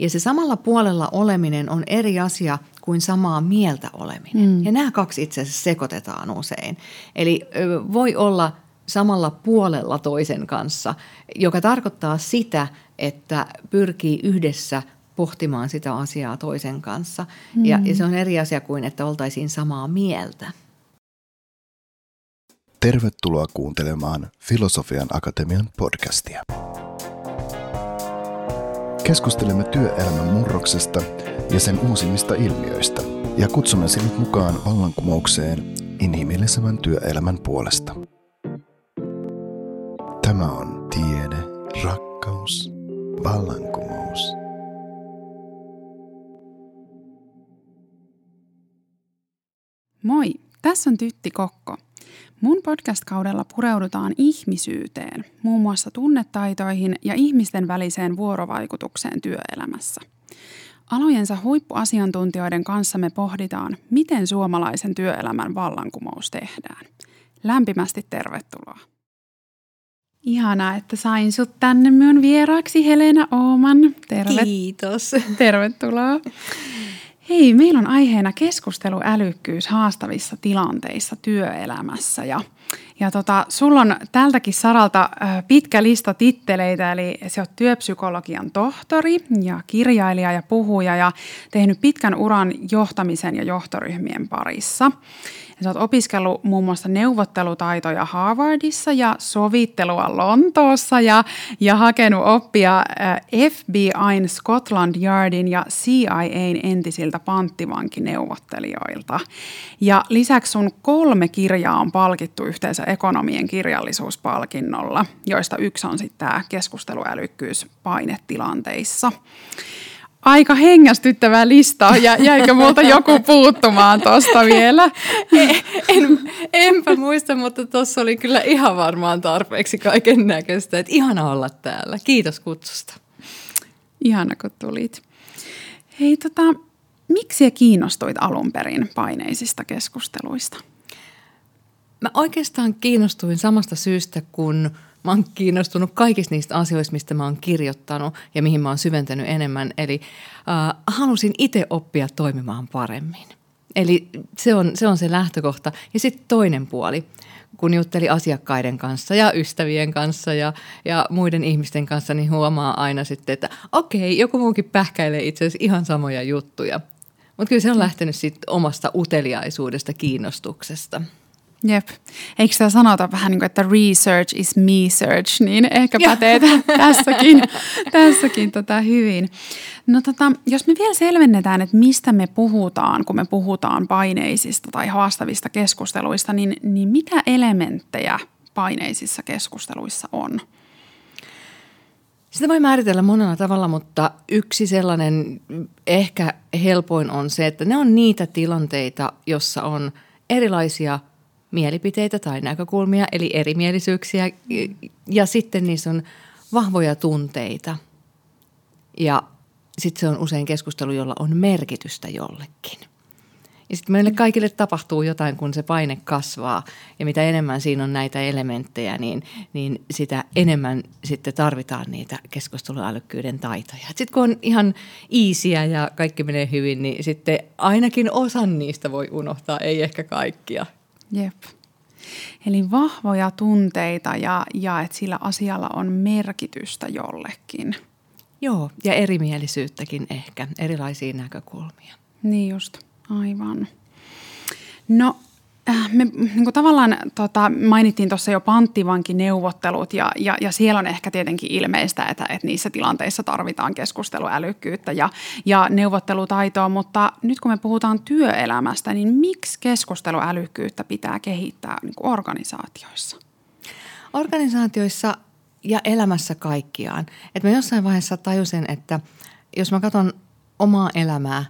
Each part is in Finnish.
Ja se samalla puolella oleminen on eri asia kuin samaa mieltä oleminen. Mm. Ja nämä kaksi itse asiassa sekoitetaan usein. Eli voi olla samalla puolella toisen kanssa, joka tarkoittaa sitä, että pyrkii yhdessä pohtimaan sitä asiaa toisen kanssa. Mm. Ja, ja se on eri asia kuin, että oltaisiin samaa mieltä. Tervetuloa kuuntelemaan Filosofian Akatemian podcastia. Keskustelemme työelämän murroksesta ja sen uusimmista ilmiöistä ja kutsumme sinut mukaan vallankumoukseen inhimillisemmän työelämän puolesta. Tämä on tiede, rakkaus, vallankumous. Moi, tässä on Tytti Kokko. Mun podcast-kaudella pureudutaan ihmisyyteen, muun muassa tunnetaitoihin ja ihmisten väliseen vuorovaikutukseen työelämässä. Alojensa huippuasiantuntijoiden kanssa me pohditaan, miten suomalaisen työelämän vallankumous tehdään. Lämpimästi tervetuloa. Ihanaa, että sain sut tänne myön vieraaksi Helena Ooman. Terve- Kiitos. Tervetuloa. Hei, meillä on aiheena keskusteluälykkyys haastavissa tilanteissa työelämässä ja ja tota, sulla on tältäkin saralta pitkä lista titteleitä, eli se on työpsykologian tohtori ja kirjailija ja puhuja ja tehnyt pitkän uran johtamisen ja johtoryhmien parissa. Ja sä oot opiskellut muun muassa neuvottelutaitoja Harvardissa ja sovittelua Lontoossa ja, ja hakenut oppia äh, FBIn Scotland Yardin ja CIAn entisiltä panttivankineuvottelijoilta. Ja lisäksi sun kolme kirjaa on palkittu yhteensä ekonomien kirjallisuuspalkinnolla, joista yksi on sitten tämä keskusteluälykkyys painetilanteissa aika hengästyttävää listaa. Ja jäikö multa joku puuttumaan tuosta vielä? En, enpä muista, mutta tuossa oli kyllä ihan varmaan tarpeeksi kaiken näköistä. Että ihana olla täällä. Kiitos kutsusta. Ihana, kun tulit. Hei, tota, miksi kiinnostuit alun perin paineisista keskusteluista? Mä oikeastaan kiinnostuin samasta syystä, kun – mä oon kiinnostunut kaikista niistä asioista, mistä mä oon kirjoittanut ja mihin mä oon syventänyt enemmän. Eli äh, halusin itse oppia toimimaan paremmin. Eli se on se, on se lähtökohta. Ja sitten toinen puoli, kun jutteli asiakkaiden kanssa ja ystävien kanssa ja, ja muiden ihmisten kanssa, niin huomaa aina sitten, että okei, joku muukin pähkäilee itse asiassa ihan samoja juttuja. Mutta kyllä se on lähtenyt sitten omasta uteliaisuudesta, kiinnostuksesta. Jep. Eikö sitä sanota vähän niin kuin, että research is me search, niin ehkä pätee tässäkin, tässäkin tota hyvin. No tota, jos me vielä selvennetään, että mistä me puhutaan, kun me puhutaan paineisista tai haastavista keskusteluista, niin, niin mitä elementtejä paineisissa keskusteluissa on? Sitä voi määritellä monella tavalla, mutta yksi sellainen ehkä helpoin on se, että ne on niitä tilanteita, jossa on erilaisia – mielipiteitä tai näkökulmia, eli erimielisyyksiä. Ja sitten niissä on vahvoja tunteita. Ja sitten se on usein keskustelu, jolla on merkitystä jollekin. Ja sitten meille kaikille tapahtuu jotain, kun se paine kasvaa. Ja mitä enemmän siinä on näitä elementtejä, niin, niin sitä enemmän sitten tarvitaan niitä keskusteluälykkyyden taitoja. Sitten kun on ihan iisiä ja kaikki menee hyvin, niin sitten ainakin osan niistä voi unohtaa, ei ehkä kaikkia. Jep. Eli vahvoja tunteita ja, ja että sillä asialla on merkitystä jollekin. Joo, ja erimielisyyttäkin ehkä, erilaisia näkökulmia. Niin just, aivan. No me niin kuin tavallaan tota, mainittiin tuossa jo panttivankineuvottelut ja, ja, ja siellä on ehkä tietenkin ilmeistä, että, että niissä tilanteissa tarvitaan keskusteluälykkyyttä ja, ja neuvottelutaitoa, mutta nyt kun me puhutaan työelämästä, niin miksi keskusteluälykkyyttä pitää kehittää niin kuin organisaatioissa? Organisaatioissa ja elämässä kaikkiaan. Et mä jossain vaiheessa tajusin, että jos mä katson omaa elämää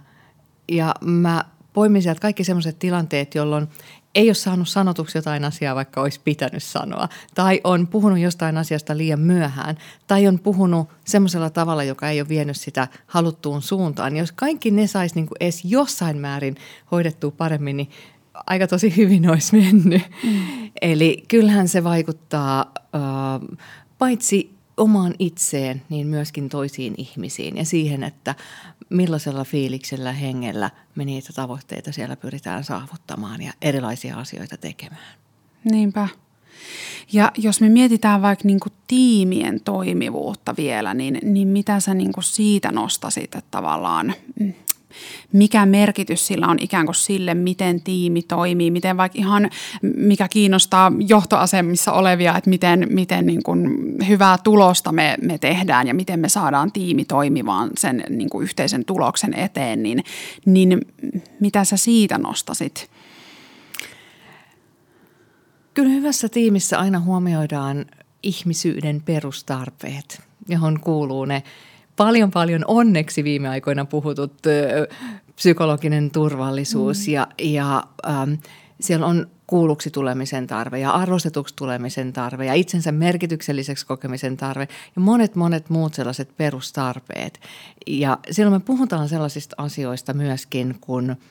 ja mä poimin sieltä kaikki sellaiset tilanteet, jolloin ei ole saanut sanotuksi jotain asiaa, vaikka olisi pitänyt sanoa. Tai on puhunut jostain asiasta liian myöhään. Tai on puhunut semmoisella tavalla, joka ei ole vienyt sitä haluttuun suuntaan. Jos kaikki ne saisi niin edes jossain määrin hoidettua paremmin, niin aika tosi hyvin olisi mennyt. Mm. Eli kyllähän se vaikuttaa äh, paitsi omaan itseen, niin myöskin toisiin ihmisiin ja siihen, että millaisella fiiliksellä, hengellä me niitä tavoitteita siellä pyritään saavuttamaan ja erilaisia asioita tekemään. Niinpä. Ja jos me mietitään vaikka niin kuin tiimien toimivuutta vielä, niin, niin mitä sä niin kuin siitä nostasit, että tavallaan mm, mikä merkitys sillä on ikään kuin sille, miten tiimi toimii, miten vaikka ihan mikä kiinnostaa johtoasemissa olevia, että miten, miten niin kuin hyvää tulosta me, me tehdään ja miten me saadaan tiimi toimimaan sen niin kuin yhteisen tuloksen eteen, niin, niin mitä sä siitä nostasit? Kyllä hyvässä tiimissä aina huomioidaan ihmisyyden perustarpeet, johon kuuluu ne paljon paljon onneksi viime aikoina puhutut psykologinen turvallisuus mm. ja, ja ähm, siellä on kuulluksi tulemisen tarve ja arvostetuksi tulemisen tarve ja itsensä merkitykselliseksi kokemisen tarve ja monet monet muut sellaiset perustarpeet. Ja silloin me puhutaan sellaisista asioista myöskin kuin –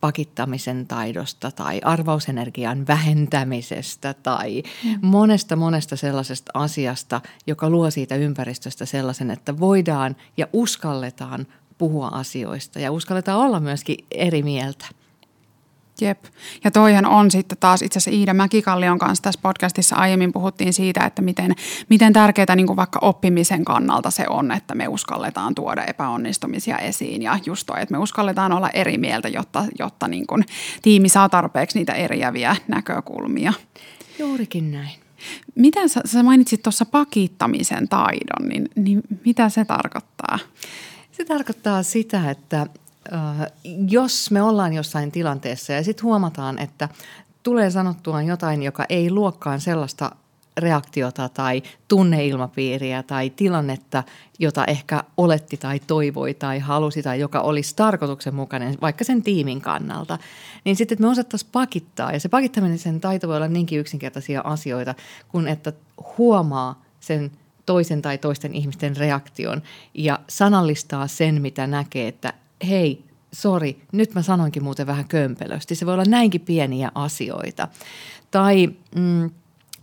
pakittamisen taidosta tai arvausenergian vähentämisestä tai mm. monesta monesta sellaisesta asiasta, joka luo siitä ympäristöstä sellaisen, että voidaan ja uskalletaan puhua asioista ja uskalletaan olla myöskin eri mieltä. Jep. Ja toihan on sitten taas itse asiassa Iida Mäkikallion kanssa tässä podcastissa aiemmin puhuttiin siitä, että miten, miten tärkeää niin kuin vaikka oppimisen kannalta se on, että me uskalletaan tuoda epäonnistumisia esiin ja just toi, että me uskalletaan olla eri mieltä, jotta, jotta niin kuin tiimi saa tarpeeksi niitä eriäviä näkökulmia. Juurikin näin. Miten sä, sä mainitsit tuossa pakittamisen taidon, niin, niin mitä se tarkoittaa? Se tarkoittaa sitä, että jos me ollaan jossain tilanteessa ja sitten huomataan, että tulee sanottua jotain, joka ei luokkaan sellaista reaktiota tai tunneilmapiiriä tai tilannetta, jota ehkä oletti tai toivoi tai halusi tai joka olisi tarkoituksenmukainen vaikka sen tiimin kannalta, niin sitten että me osattaisiin pakittaa. Ja se pakittaminen sen taito voi olla niinkin yksinkertaisia asioita, kun että huomaa sen toisen tai toisten ihmisten reaktion ja sanallistaa sen, mitä näkee, että hei, sori, nyt mä sanoinkin muuten vähän kömpelösti. Se voi olla näinkin pieniä asioita. Tai mm,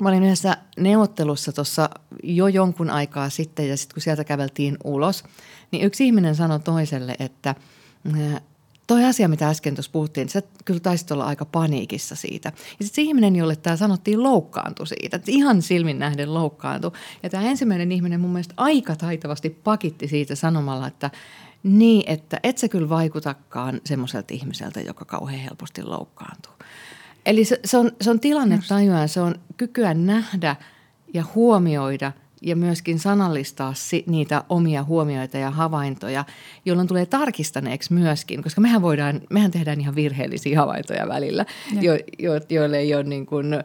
mä olin yhdessä neuvottelussa tuossa jo jonkun aikaa sitten ja sitten kun sieltä käveltiin ulos, niin yksi ihminen sanoi toiselle, että mm, toi asia, mitä äsken tuossa puhuttiin, sä kyllä taisit olla aika paniikissa siitä. Ja sitten se ihminen, jolle tämä sanottiin, loukkaantui siitä. Ihan silmin nähden loukkaantui. Ja tämä ensimmäinen ihminen mun mielestä aika taitavasti pakitti siitä sanomalla, että niin, että et sä kyllä vaikutakaan semmoiselta ihmiseltä, joka kauhean helposti loukkaantuu. Eli se, se, on, se on tilanne tajua, se on kykyä nähdä ja huomioida – ja myöskin sanallistaa niitä omia huomioita ja havaintoja, jolloin tulee tarkistaneeksi myöskin, koska mehän, voidaan, mehän tehdään ihan virheellisiä havaintoja välillä, jo, jo, joille ei ole niin kuin, ö,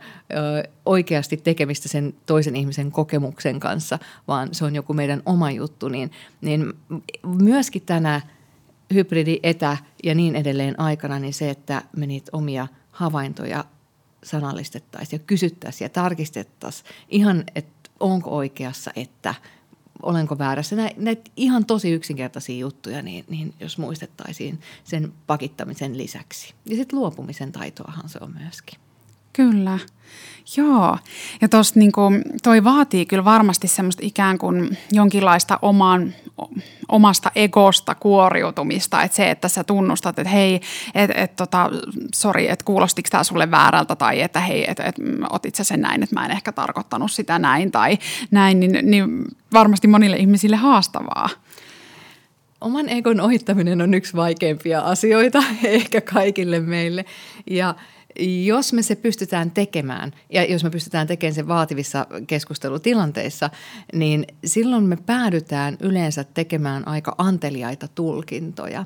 oikeasti tekemistä sen toisen ihmisen kokemuksen kanssa, vaan se on joku meidän oma juttu, niin, niin myöskin tänä hybridi, etä ja niin edelleen aikana, niin se, että me niitä omia havaintoja sanallistettaisiin ja kysyttäisiin ja tarkistettaisiin ihan, että onko oikeassa, että olenko väärässä. Näitä näit ihan tosi yksinkertaisia juttuja, niin, niin jos muistettaisiin sen pakittamisen lisäksi. Ja sitten luopumisen taitoahan se on myöskin. Kyllä. Joo, ja tuosta niin toi vaatii kyllä varmasti semmoista ikään kuin jonkinlaista oman, omasta egosta kuoriutumista, että se, että sä tunnustat, että hei, että et, tota, sori, että kuulostiko tämä sulle väärältä tai että hei, että et, otit sä sen näin, että mä en ehkä tarkoittanut sitä näin tai näin, niin, niin varmasti monille ihmisille haastavaa. Oman egon ohittaminen on yksi vaikeimpia asioita ehkä kaikille meille ja – jos me se pystytään tekemään ja jos me pystytään tekemään se vaativissa keskustelutilanteissa, niin silloin me päädytään yleensä tekemään aika anteliaita tulkintoja.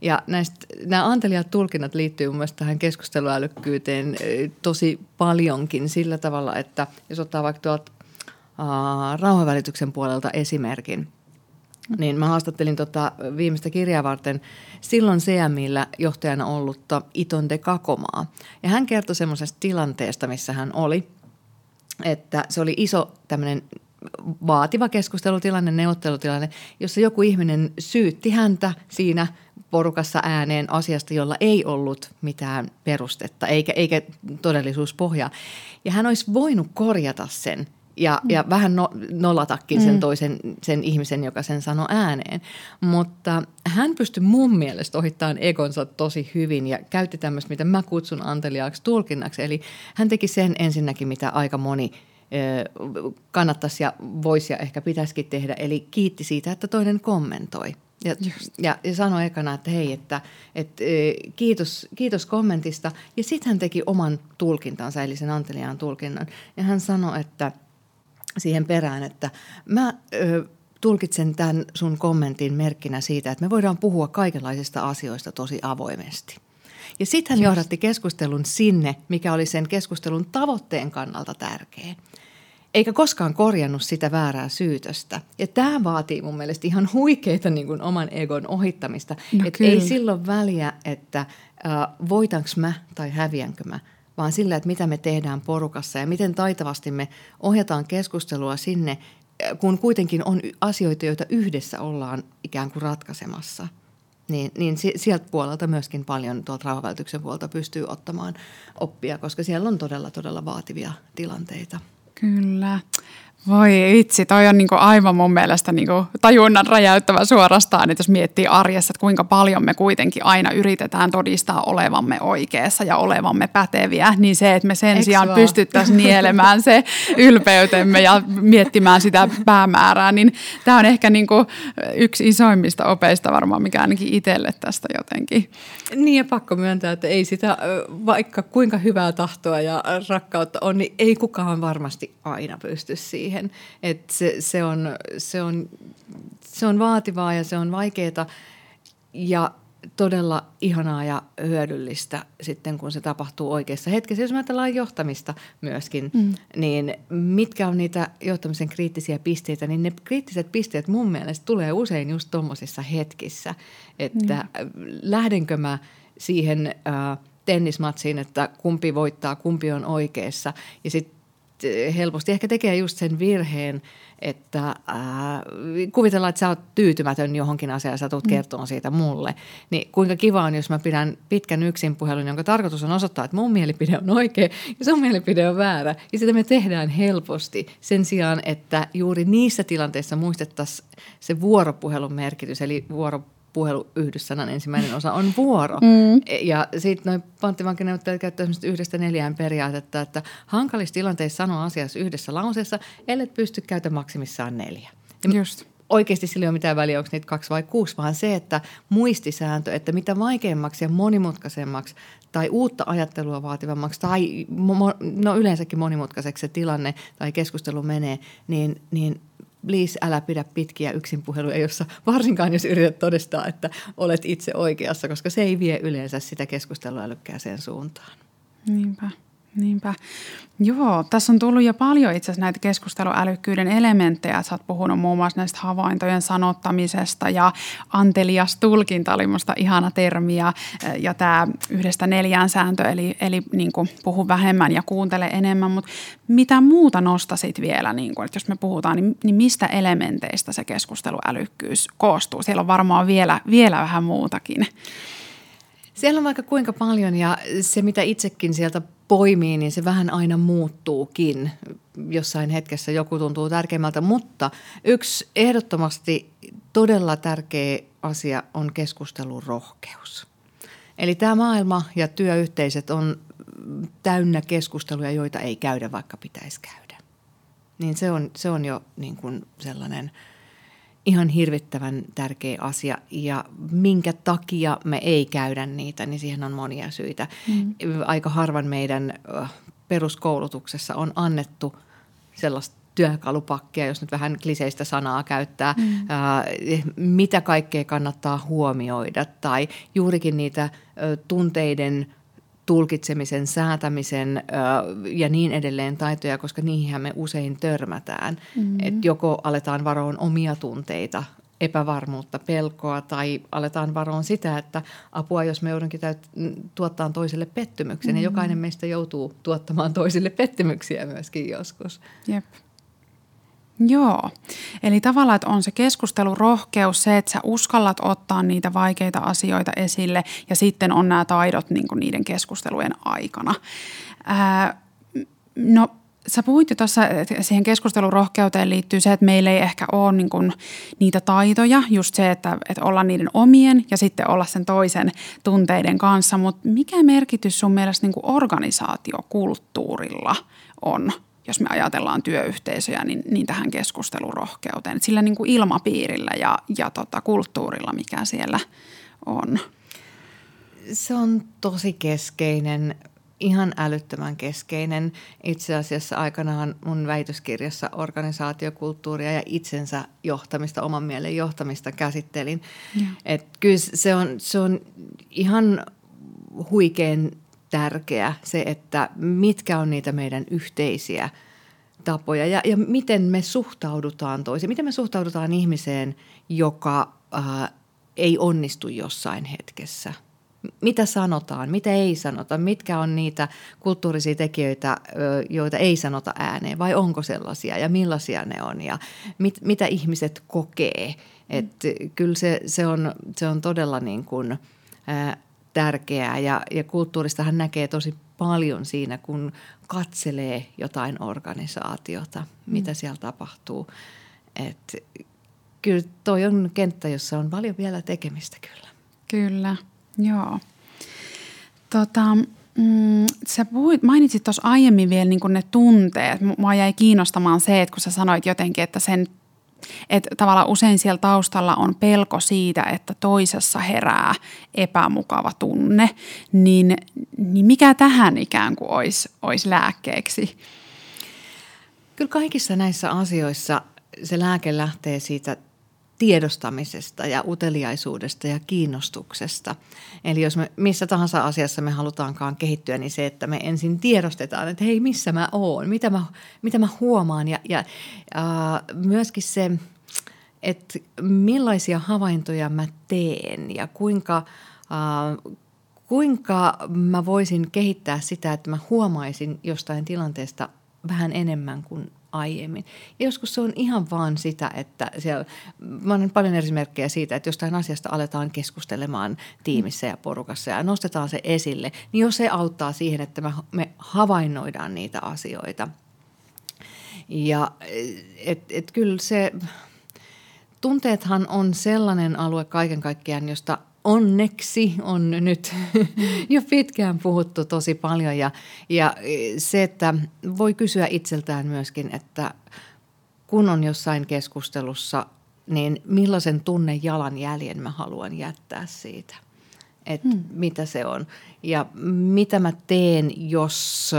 Ja näistä, nämä anteliaat tulkinnat liittyy mun mielestä tähän keskusteluälykkyyteen tosi paljonkin sillä tavalla, että jos ottaa vaikka tuolta uh, rauhanvälityksen puolelta esimerkin – niin mä haastattelin tota viimeistä kirjaa varten silloin CMillä johtajana ollutta Iton de Kakomaa. Ja hän kertoi semmoisesta tilanteesta, missä hän oli, että se oli iso tämmöinen vaativa keskustelutilanne, neuvottelutilanne, jossa joku ihminen syytti häntä siinä porukassa ääneen asiasta, jolla ei ollut mitään perustetta eikä, eikä todellisuuspohjaa. Ja hän olisi voinut korjata sen – ja, mm. ja vähän no, nolatakin sen mm. toisen, sen ihmisen, joka sen sanoi ääneen. Mutta hän pystyi mun mielestä ohittamaan egonsa tosi hyvin ja käytti tämmöistä, mitä mä kutsun anteliaaksi tulkinnaksi. Eli hän teki sen ensinnäkin, mitä aika moni kannattaisi ja voisi ja ehkä pitäisikin tehdä. Eli kiitti siitä, että toinen kommentoi. Ja, ja, ja sanoi ekana, että hei, että, että kiitos, kiitos kommentista. Ja sitten hän teki oman tulkintansa, eli sen anteliaan tulkinnan. Ja hän sanoi, että siihen perään, että mä ö, tulkitsen tämän sun kommentin merkkinä siitä, että me voidaan puhua kaikenlaisista asioista tosi avoimesti. Ja sitten hän johdatti keskustelun sinne, mikä oli sen keskustelun tavoitteen kannalta tärkein eikä koskaan korjannut sitä väärää syytöstä. Ja tämä vaatii mun mielestä ihan huikeita niin kuin oman egon ohittamista. No että ei silloin väliä, että äh, voitanko mä tai häviänkö mä, vaan sillä, että mitä me tehdään porukassa ja miten taitavasti me ohjataan keskustelua sinne, kun kuitenkin on asioita, joita yhdessä ollaan ikään kuin ratkaisemassa. Niin, niin sieltä puolelta myöskin paljon tuolta rauhanvälityksen puolelta pystyy ottamaan oppia, koska siellä on todella, todella vaativia tilanteita. Kyllä. Voi itse, toi on niinku aivan mun mielestä niinku tajunnan räjäyttävä suorastaan, että jos miettii arjessa, että kuinka paljon me kuitenkin aina yritetään todistaa olevamme oikeassa ja olevamme päteviä, niin se, että me sen Eks sijaan pystyttäisiin nielemään se ylpeytemme ja miettimään sitä päämäärää, niin tämä on ehkä niinku yksi isoimmista opeista varmaan, mikä ainakin itselle tästä jotenkin. Niin ja pakko myöntää, että ei sitä, vaikka kuinka hyvää tahtoa ja rakkautta on, niin ei kukaan varmasti aina pysty siihen siihen. Että se, se, on, se, on, se on vaativaa ja se on vaikeaa ja todella ihanaa ja hyödyllistä sitten, kun se tapahtuu oikeassa hetkessä. Jos me ajatellaan johtamista myöskin, mm. niin mitkä on niitä johtamisen kriittisiä pisteitä, niin ne kriittiset pisteet mun mielestä tulee usein just tuommoisissa hetkissä, että mm. lähdenkö mä siihen äh, tennismatsiin, että kumpi voittaa, kumpi on oikeassa ja sitten helposti ehkä tekee just sen virheen, että äh, kuvitellaan, että sä oot tyytymätön johonkin asiaan ja sä tulet mm. kertomaan siitä mulle. Niin kuinka kiva on, jos mä pidän pitkän yksin puhelun, jonka tarkoitus on osoittaa, että mun mielipide on oikea ja sun mielipide on väärä. Ja sitä me tehdään helposti sen sijaan, että juuri niissä tilanteissa muistettaisiin se vuoropuhelun merkitys, eli vuoropuhelun yhdyssanan ensimmäinen osa on vuoro. Mm. Ja sitten noin panttivankineuvottelijat käyttää yhdestä neljään periaatetta, että hankalissa tilanteissa sanoa asiassa yhdessä lauseessa, ellei pysty käytä maksimissaan neljä. Ja Just. Oikeasti sillä ei ole mitään väliä, onko niitä kaksi vai kuusi, vaan se, että muistisääntö, että mitä vaikeammaksi ja monimutkaisemmaksi tai uutta ajattelua vaativammaksi tai no yleensäkin monimutkaiseksi se tilanne tai keskustelu menee, niin, niin please älä pidä pitkiä yksinpuheluja, jossa varsinkaan jos yrität todistaa, että olet itse oikeassa, koska se ei vie yleensä sitä keskustelua älykkääseen suuntaan. Niinpä. Niinpä. Joo, tässä on tullut jo paljon itse asiassa näitä keskusteluälykkyyden elementtejä. Sä oot puhunut muun muassa näistä havaintojen sanottamisesta ja antelias tulkinta oli musta ihana termi ja, ja tämä yhdestä neljään sääntö, eli, eli niin kuin puhu vähemmän ja kuuntele enemmän. Mutta mitä muuta nostasit vielä, niin kuin, että jos me puhutaan, niin, niin mistä elementeistä se keskusteluälykkyys koostuu? Siellä on varmaan vielä, vielä vähän muutakin. Siellä on vaikka kuinka paljon ja se, mitä itsekin sieltä poimii, niin se vähän aina muuttuukin. Jossain hetkessä joku tuntuu tärkeimmältä, mutta yksi ehdottomasti todella tärkeä asia on keskustelun rohkeus. Eli tämä maailma ja työyhteisöt on täynnä keskusteluja, joita ei käydä, vaikka pitäisi käydä. Niin se on, se on jo niin kuin sellainen – ihan hirvittävän tärkeä asia ja minkä takia me ei käydä niitä, niin siihen on monia syitä. Mm. Aika harvan meidän peruskoulutuksessa on annettu sellaista työkalupakkia, jos nyt vähän kliseistä sanaa käyttää, mm. ää, mitä kaikkea kannattaa huomioida tai juurikin niitä ä, tunteiden – tulkitsemisen, säätämisen ö, ja niin edelleen taitoja, koska niihin me usein törmätään. Mm-hmm. Että joko aletaan varoon omia tunteita, epävarmuutta, pelkoa tai aletaan varoon sitä, että apua, jos me joudunkin täyt- tuottaa toiselle pettymyksen. Mm-hmm. Ja jokainen meistä joutuu tuottamaan toisille pettymyksiä myöskin joskus. Jep. Joo, eli tavallaan, että on se keskustelurohkeus, se, että sä uskallat ottaa niitä vaikeita asioita esille ja sitten on nämä taidot niin kuin niiden keskustelujen aikana. Ää, no Sä puhuit jo tuossa, että siihen keskustelurohkeuteen liittyy se, että meillä ei ehkä ole niin kuin niitä taitoja, just se, että, että olla niiden omien ja sitten olla sen toisen tunteiden kanssa, mutta mikä merkitys sun mielestä niin kuin organisaatiokulttuurilla on, jos me ajatellaan työyhteisöjä, niin, niin tähän keskustelurohkeuteen, että sillä niin kuin ilmapiirillä ja, ja tota kulttuurilla, mikä siellä on? Se on tosi keskeinen ihan älyttömän keskeinen. Itse asiassa aikanaan mun väitöskirjassa organisaatiokulttuuria ja itsensä johtamista, oman mielen johtamista käsittelin. Et kyllä se on, se on ihan huikein tärkeä se, että mitkä on niitä meidän yhteisiä tapoja ja, ja miten me suhtaudutaan toisiin. Miten me suhtaudutaan ihmiseen, joka äh, ei onnistu jossain hetkessä – mitä sanotaan, mitä ei sanota, mitkä on niitä kulttuurisia tekijöitä, joita ei sanota ääneen vai onko sellaisia ja millaisia ne on ja mit, mitä ihmiset kokee. Et kyllä se, se, on, se on todella niin kuin, ää, tärkeää ja, ja kulttuuristahan näkee tosi paljon siinä, kun katselee jotain organisaatiota, mitä mm. siellä tapahtuu. Et kyllä toi on kenttä, jossa on paljon vielä tekemistä kyllä. Kyllä. Joo. Tota, mm, sä puhuit, mainitsit tuossa aiemmin vielä niin ne tunteet. Mua jäi kiinnostamaan se, että kun sä sanoit jotenkin, että sen että tavallaan usein siellä taustalla on pelko siitä, että toisessa herää epämukava tunne, niin, niin mikä tähän ikään kuin olisi, olisi lääkkeeksi? Kyllä kaikissa näissä asioissa se lääke lähtee siitä tiedostamisesta ja uteliaisuudesta ja kiinnostuksesta. Eli jos me missä tahansa asiassa me halutaankaan kehittyä, niin se, että me ensin tiedostetaan, että hei, missä mä oon, mitä mä, mitä mä huomaan ja, ja äh, myöskin se, että millaisia havaintoja mä teen ja kuinka, äh, kuinka mä voisin kehittää sitä, että mä huomaisin jostain tilanteesta vähän enemmän kuin aiemmin. Ja joskus se on ihan vaan sitä, että siellä, mä olen paljon esimerkkejä siitä, että jostain asiasta aletaan keskustelemaan tiimissä ja porukassa ja nostetaan se esille, niin jos se auttaa siihen, että me, me havainnoidaan niitä asioita. Ja et, et kyllä se, tunteethan on sellainen alue kaiken kaikkiaan, josta onneksi on nyt jo pitkään puhuttu tosi paljon ja, ja se, että voi kysyä itseltään myöskin, että kun on jossain keskustelussa, niin millaisen tunnejalanjäljen mä haluan jättää siitä, että hmm. mitä se on ja mitä mä teen, jos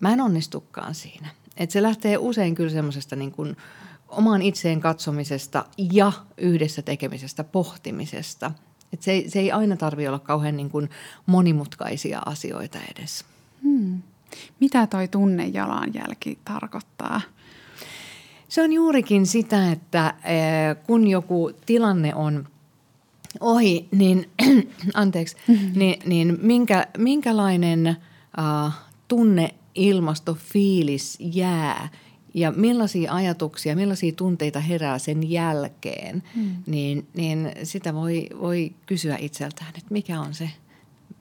mä en onnistukaan siinä. Että se lähtee usein kyllä semmoisesta niin kuin omaan itseen katsomisesta ja yhdessä tekemisestä, pohtimisesta – et se, ei, se ei aina tarvitse olla kauhean niin kuin monimutkaisia asioita edes. Hmm. Mitä toi tunnejalanjälki tarkoittaa? Se on juurikin sitä, että eh, kun joku tilanne on ohi, niin, anteeksi, mm-hmm. niin, niin minkä, minkälainen uh, tunneilmasto, fiilis jää – ja millaisia ajatuksia, millaisia tunteita herää sen jälkeen, hmm. niin, niin sitä voi, voi kysyä itseltään, että mikä on se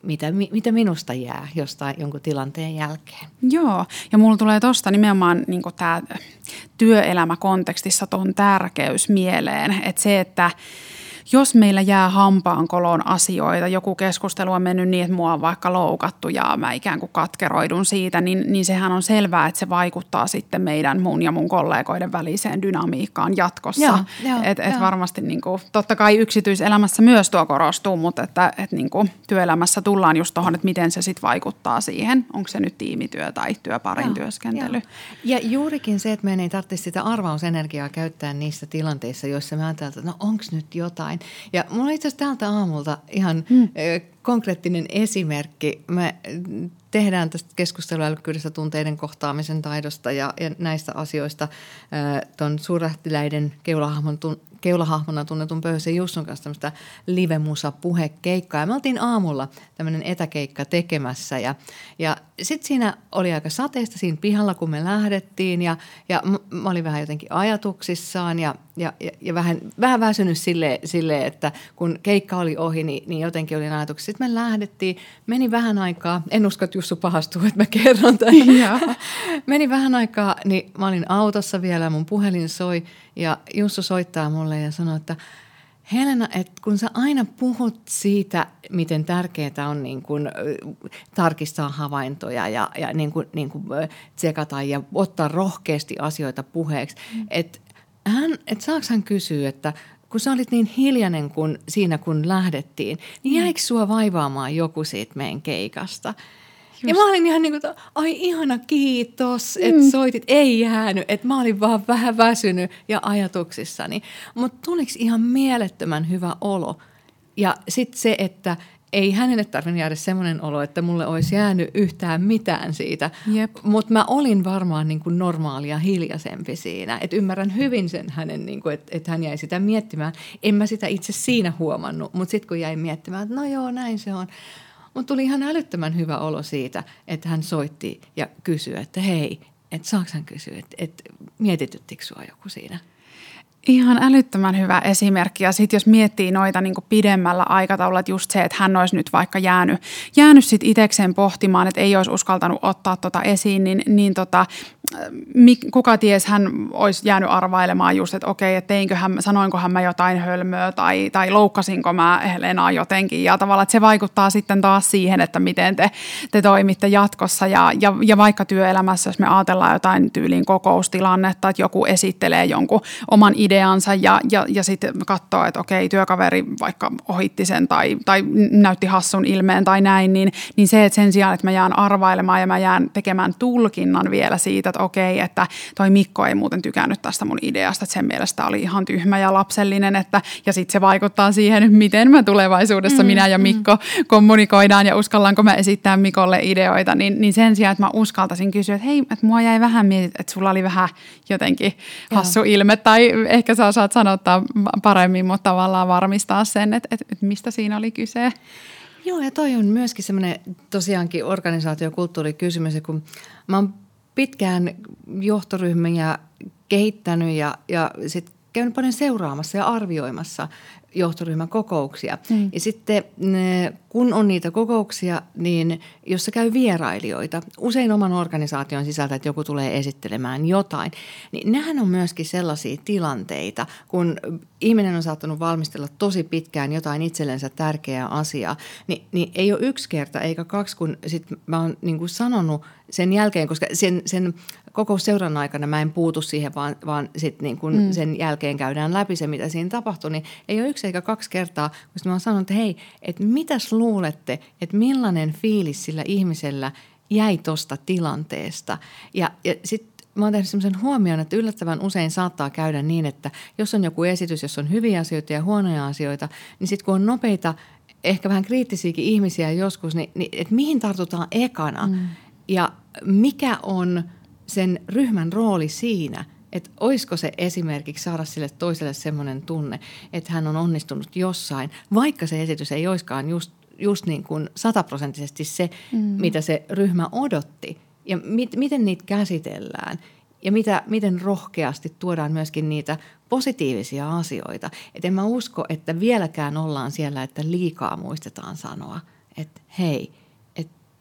mitä, mitä minusta jää jostain jonkun tilanteen jälkeen. Joo, ja mulla tulee tuosta nimenomaan niin tämä työelämäkontekstissa tuon tärkeys mieleen, että se, että jos meillä jää hampaankoloon asioita, joku keskustelu on mennyt niin, että mua on vaikka loukattu ja mä ikään kuin katkeroidun siitä, niin, niin sehän on selvää, että se vaikuttaa sitten meidän mun ja mun kollegoiden väliseen dynamiikkaan jatkossa. Että et varmasti niin kuin, totta kai yksityiselämässä myös tuo korostuu, mutta että et niin kuin, työelämässä tullaan just tuohon, että miten se sitten vaikuttaa siihen. Onko se nyt tiimityö tai työparin Joo, työskentely. Jo. Ja juurikin se, että meidän ei tarvitse sitä arvausenergiaa käyttää niissä tilanteissa, joissa me ajatellaan, että no onko nyt jotain jotain. Ja mulla itse asiassa täältä aamulta ihan hmm. konkreettinen esimerkki. Me tehdään tästä keskusteluälykkyydestä tunteiden kohtaamisen taidosta ja, ja näistä asioista tuon suurähtiläiden keulahahmon tun, keulahahmona tunnetun Pöyhösen Jussun kanssa tämmöistä livemusa puhekeikkaa. Ja me oltiin aamulla tämmöinen etäkeikka tekemässä ja, ja sitten siinä oli aika sateista siinä pihalla, kun me lähdettiin ja, ja mä olin vähän jotenkin ajatuksissaan ja, ja, ja, ja vähän, vähän väsynyt silleen, sille, että kun keikka oli ohi, niin, niin jotenkin olin ajatuksissa. Sitten me lähdettiin, meni vähän aikaa, en usko, että Jussu pahastuu, että mä kerron tämän. meni vähän aikaa, niin mä olin autossa vielä, mun puhelin soi ja Jussu soittaa mulle ja sanoi, että Helena, että kun sä aina puhut siitä, miten tärkeää on niin kun, tarkistaa havaintoja ja, ja niin kun, niin kun, tsekata ja ottaa rohkeasti asioita puheeksi, mm. että hän, et saako hän kysyä, että kun sä olit niin hiljainen kun, siinä, kun lähdettiin, niin mm. jäikö sua vaivaamaan joku siitä meidän keikasta? Just. Ja mä olin ihan niin kuin, ai ihana kiitos, että mm. soitit. Ei jäänyt, että mä olin vaan vähän väsynyt ja ajatuksissani. Mutta tuliko ihan mielettömän hyvä olo. Ja sitten se, että ei hänelle tarvinnut jäädä semmoinen olo, että mulle olisi jäänyt yhtään mitään siitä. Mutta mä olin varmaan niin kuin normaalia hiljaisempi siinä. Et ymmärrän hyvin sen hänen, niin että et hän jäi sitä miettimään. En mä sitä itse siinä huomannut, mutta sitten kun jäin miettimään, että no joo, näin se on. Mutta tuli ihan älyttömän hyvä olo siitä, että hän soitti ja kysyi, että hei, että saako hän kysyä, että, että mietityttikö sua joku siinä – Ihan älyttömän hyvä esimerkki. Ja sitten jos miettii noita niin pidemmällä aikataululla, että just se, että hän olisi nyt vaikka jäänyt, jäänyt sit itsekseen pohtimaan, että ei olisi uskaltanut ottaa tota esiin, niin, niin tota, kuka ties hän olisi jäänyt arvailemaan just, että okei, että teinköhän, sanoinkohan mä jotain hölmöä tai, tai loukkasinko mä Helenaa jotenkin. Ja tavallaan, että se vaikuttaa sitten taas siihen, että miten te, te toimitte jatkossa. Ja, ja, ja vaikka työelämässä, jos me ajatellaan jotain tyyliin kokoustilannetta, että joku esittelee jonkun oman ideansa ja, ja, ja sitten katsoo, että okei, työkaveri vaikka ohitti sen tai, tai näytti hassun ilmeen tai näin, niin, niin se, että sen sijaan, että mä jään arvailemaan ja mä jään tekemään tulkinnan vielä siitä, että okei, että toi Mikko ei muuten tykännyt tästä mun ideasta, että sen mielestä oli ihan tyhmä ja lapsellinen, että, ja sitten se vaikuttaa siihen, miten mä tulevaisuudessa mm, minä ja mm. Mikko mm. kommunikoidaan ja uskallanko mä esittää Mikolle ideoita, niin, niin sen sijaan, että mä uskaltaisin kysyä, että hei, että mua jäi vähän mietit, että sulla oli vähän jotenkin hassu Joo. ilme, tai ehkä sä osaat sanottaa paremmin, mutta tavallaan varmistaa sen, että, että, että mistä siinä oli kyse. Joo, ja toi on myöskin semmoinen tosiaankin organisaatiokulttuurikysymys, kun mä oon pitkään johtoryhmiä kehittänyt ja, ja sitten käynyt paljon seuraamassa ja arvioimassa johtoryhmän kokouksia. Mm. Ja sitten kun on niitä kokouksia, niin jossa käy vierailijoita, usein oman organisaation sisältä, että joku tulee esittelemään jotain, niin nehän on myöskin sellaisia tilanteita, kun ihminen on saattanut valmistella tosi pitkään jotain itsellensä tärkeää asiaa, niin, niin ei ole yksi kerta eikä kaksi, kun sit mä oon niin kuin sanonut sen jälkeen, koska sen, sen kokousseuran aikana mä en puutu siihen, vaan, vaan sit niin kun mm. sen jälkeen käydään läpi se, mitä siinä tapahtui, niin ei ole yksi eikä kaksi kertaa, kun mä oon sanonut, että hei, että mitäs luulette, että millainen fiilis sillä ihmisellä jäi tuosta tilanteesta. Ja, ja sitten mä oon tehnyt sellaisen huomioon, että yllättävän usein saattaa käydä niin, että jos on joku esitys, jos on hyviä asioita ja huonoja asioita, niin sitten kun on nopeita, ehkä vähän kriittisiäkin ihmisiä joskus, niin, niin että mihin tartutaan ekana mm. ja mikä on sen ryhmän rooli siinä – että olisiko se esimerkiksi saada sille toiselle semmoinen tunne, että hän on onnistunut jossain, vaikka se esitys ei olisikaan just, just niin kuin sataprosenttisesti se, mm. mitä se ryhmä odotti. Ja mit, miten niitä käsitellään ja mitä, miten rohkeasti tuodaan myöskin niitä positiivisia asioita. Et en mä usko, että vieläkään ollaan siellä, että liikaa muistetaan sanoa, että hei –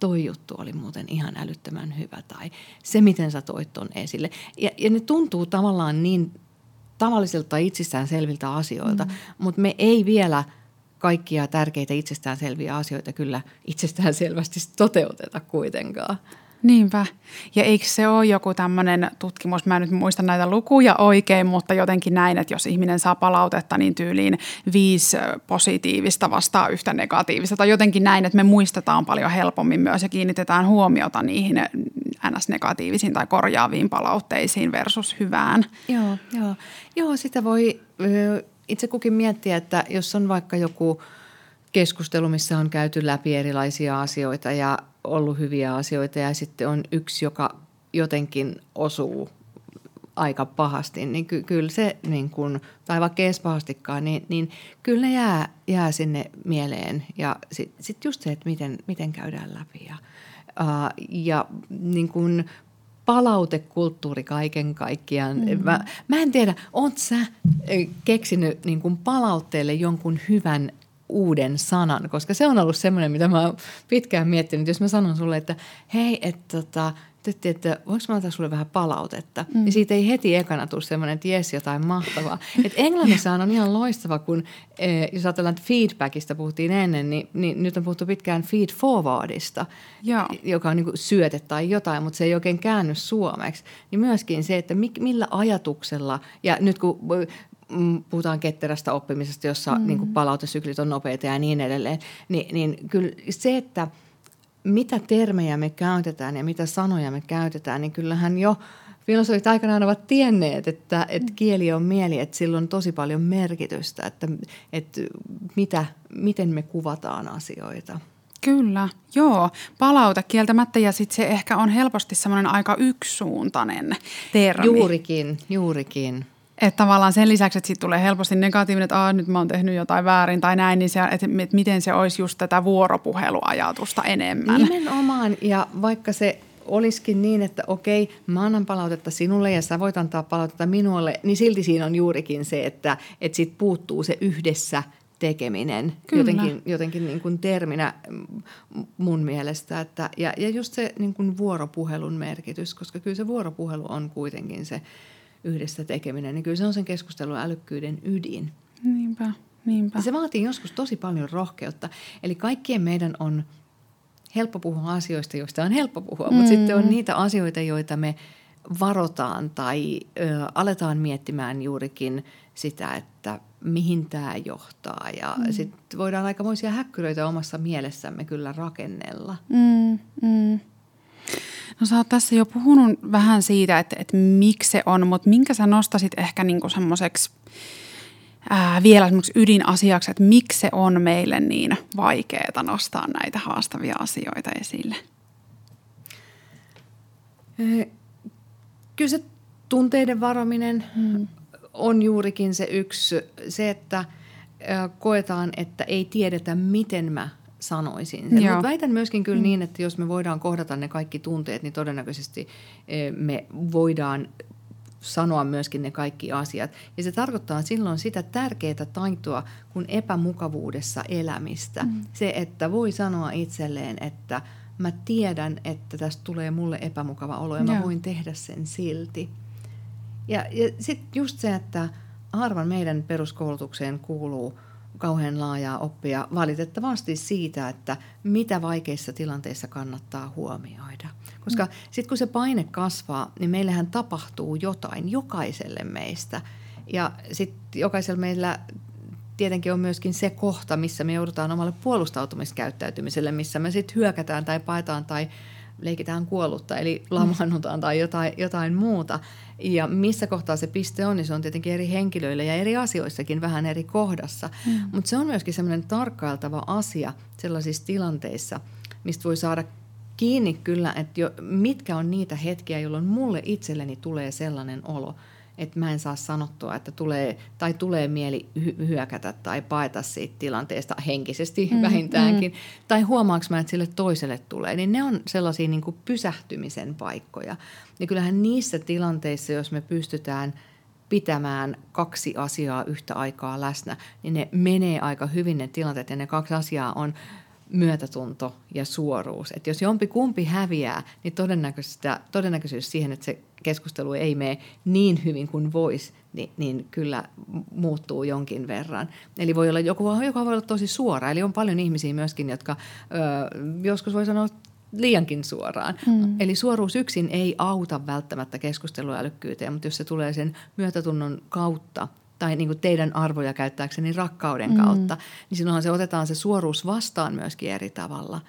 toi juttu oli muuten ihan älyttömän hyvä tai se, miten sä toit ton esille. Ja, ja ne tuntuu tavallaan niin tavallisilta itsestäänselviltä asioilta, mm. mutta me ei vielä kaikkia tärkeitä itsestäänselviä asioita kyllä itsestäänselvästi toteuteta kuitenkaan. Niinpä. Ja eikö se ole joku tämmöinen tutkimus, mä en nyt muista näitä lukuja oikein, mutta jotenkin näin, että jos ihminen saa palautetta, niin tyyliin viisi positiivista vastaa yhtä negatiivista. Tai jotenkin näin, että me muistetaan paljon helpommin myös ja kiinnitetään huomiota niihin ns-negatiivisiin tai korjaaviin palautteisiin versus hyvään. Joo, joo. joo sitä voi itse kukin miettiä, että jos on vaikka joku keskustelu, missä on käyty läpi erilaisia asioita ja ollut hyviä asioita ja sitten on yksi, joka jotenkin osuu aika pahasti, niin ky- kyllä se, niin kun, tai vaikka edes pahastikaan, niin, niin kyllä ne jää, jää sinne mieleen. Ja sitten sit just se, että miten, miten käydään läpi. Ja, uh, ja niin kun palautekulttuuri kaiken kaikkiaan. Mm. Mä, mä en tiedä, oot sä keksinyt niin kun palautteelle jonkun hyvän uuden sanan, koska se on ollut semmoinen, mitä mä oon pitkään miettinyt. Jos mä sanon sulle, että hei, että tota, että, että voinko mä antaa sulle vähän palautetta. Mm. Ja siitä ei heti ekana tule semmoinen, että jes, jotain mahtavaa. Et Englannissa on ihan loistava, kun eh, jos ajatellaan, että feedbackista puhuttiin ennen, niin, niin nyt on puhuttu pitkään feed forwardista, Joo. joka on niin kuin syöte tai jotain, mutta se ei oikein käänny suomeksi. Niin myöskin se, että millä ajatuksella, ja nyt kun mm, puhutaan ketterästä oppimisesta, jossa mm. niin kuin palautesyklit on nopeita ja niin edelleen, niin, niin kyllä se, että – mitä termejä me käytetään ja mitä sanoja me käytetään, niin kyllähän jo filosofit aikanaan ovat tienneet, että, että mm. kieli on mieli, että sillä on tosi paljon merkitystä, että, että mitä, miten me kuvataan asioita. Kyllä, joo. Palaute kieltämättä ja sitten se ehkä on helposti semmoinen aika yksisuuntainen termi. Juurikin, juurikin. Että tavallaan sen lisäksi, että siitä tulee helposti negatiivinen, että nyt mä oon tehnyt jotain väärin tai näin, niin se, että, miten se olisi just tätä vuoropuheluajatusta enemmän. Nimenomaan, ja vaikka se olisikin niin, että okei, mä annan palautetta sinulle ja sä voit antaa palautetta minulle, niin silti siinä on juurikin se, että, että siitä puuttuu se yhdessä tekeminen Kyllä. jotenkin, jotenkin niin kuin terminä mun mielestä. Että, ja, ja just se niin kuin vuoropuhelun merkitys, koska kyllä se vuoropuhelu on kuitenkin se – yhdessä tekeminen, niin kyllä se on sen keskustelun älykkyyden ydin. Niinpä, niinpä. Ja se vaatii joskus tosi paljon rohkeutta. Eli kaikkien meidän on helppo puhua asioista, joista on helppo puhua, mm. mutta sitten on niitä asioita, joita me varotaan tai ö, aletaan miettimään juurikin sitä, että mihin tämä johtaa. Ja mm. sitten voidaan aikamoisia häkkyröitä omassa mielessämme kyllä rakennella. Mm, mm. No sä oot tässä jo puhunut vähän siitä, että, että miksi se on, mutta minkä sä nostasit ehkä niinku semmoiseksi vielä semmoiseksi ydinasiaksi, että miksi se on meille niin vaikeaa nostaa näitä haastavia asioita esille? Kyllä se tunteiden varominen hmm. on juurikin se yksi, se, että koetaan, että ei tiedetä, miten mä sanoisin sen. Mutta väitän myöskin kyllä mm. niin, että jos me voidaan kohdata ne kaikki tunteet, niin todennäköisesti eh, me voidaan sanoa myöskin ne kaikki asiat. Ja se tarkoittaa silloin sitä tärkeää taitoa kuin epämukavuudessa elämistä. Mm. Se, että voi sanoa itselleen, että mä tiedän, että tästä tulee mulle epämukava olo ja Joo. mä voin tehdä sen silti. Ja, ja sitten just se, että harvan meidän peruskoulutukseen kuuluu – kauhean laajaa oppia valitettavasti siitä, että mitä vaikeissa tilanteissa kannattaa huomioida. Koska mm. sitten kun se paine kasvaa, niin meillähän tapahtuu jotain jokaiselle meistä. Ja sitten jokaisella meillä tietenkin on myöskin se kohta, missä me joudutaan omalle puolustautumiskäyttäytymiselle, missä me sitten hyökätään tai paetaan tai leikitään kuollutta, eli lamaannutaan tai jotain, jotain muuta. Ja missä kohtaa se piste on, niin se on tietenkin eri henkilöille ja eri asioissakin vähän eri kohdassa. Mm. Mutta se on myöskin semmoinen tarkkailtava asia sellaisissa tilanteissa, mistä voi saada kiinni kyllä, että jo, mitkä on niitä hetkiä, jolloin mulle itselleni tulee sellainen olo – että mä en saa sanottua, että tulee, tai tulee mieli hyökätä tai paeta siitä tilanteesta henkisesti mm, vähintäänkin, mm. tai huomaanko mä, että sille toiselle tulee, niin ne on sellaisia niin kuin pysähtymisen paikkoja. Ja kyllähän niissä tilanteissa, jos me pystytään pitämään kaksi asiaa yhtä aikaa läsnä, niin ne menee aika hyvin ne tilanteet, ja ne kaksi asiaa on myötätunto ja suoruus. Että jos jompi kumpi häviää, niin todennäköisyys siihen, että se keskustelu ei mene niin hyvin kuin voisi, niin, niin kyllä muuttuu jonkin verran. Eli voi olla joku, joka voi olla tosi suora. Eli on paljon ihmisiä myöskin, jotka ö, joskus voi sanoa liiankin suoraan. Mm. Eli suoruus yksin ei auta välttämättä keskusteluälykkyyteen, mutta jos se tulee sen myötätunnon kautta – tai niin kuin teidän arvoja käyttääkseni rakkauden mm. kautta, niin silloinhan se otetaan se suoruus vastaan myöskin eri tavalla.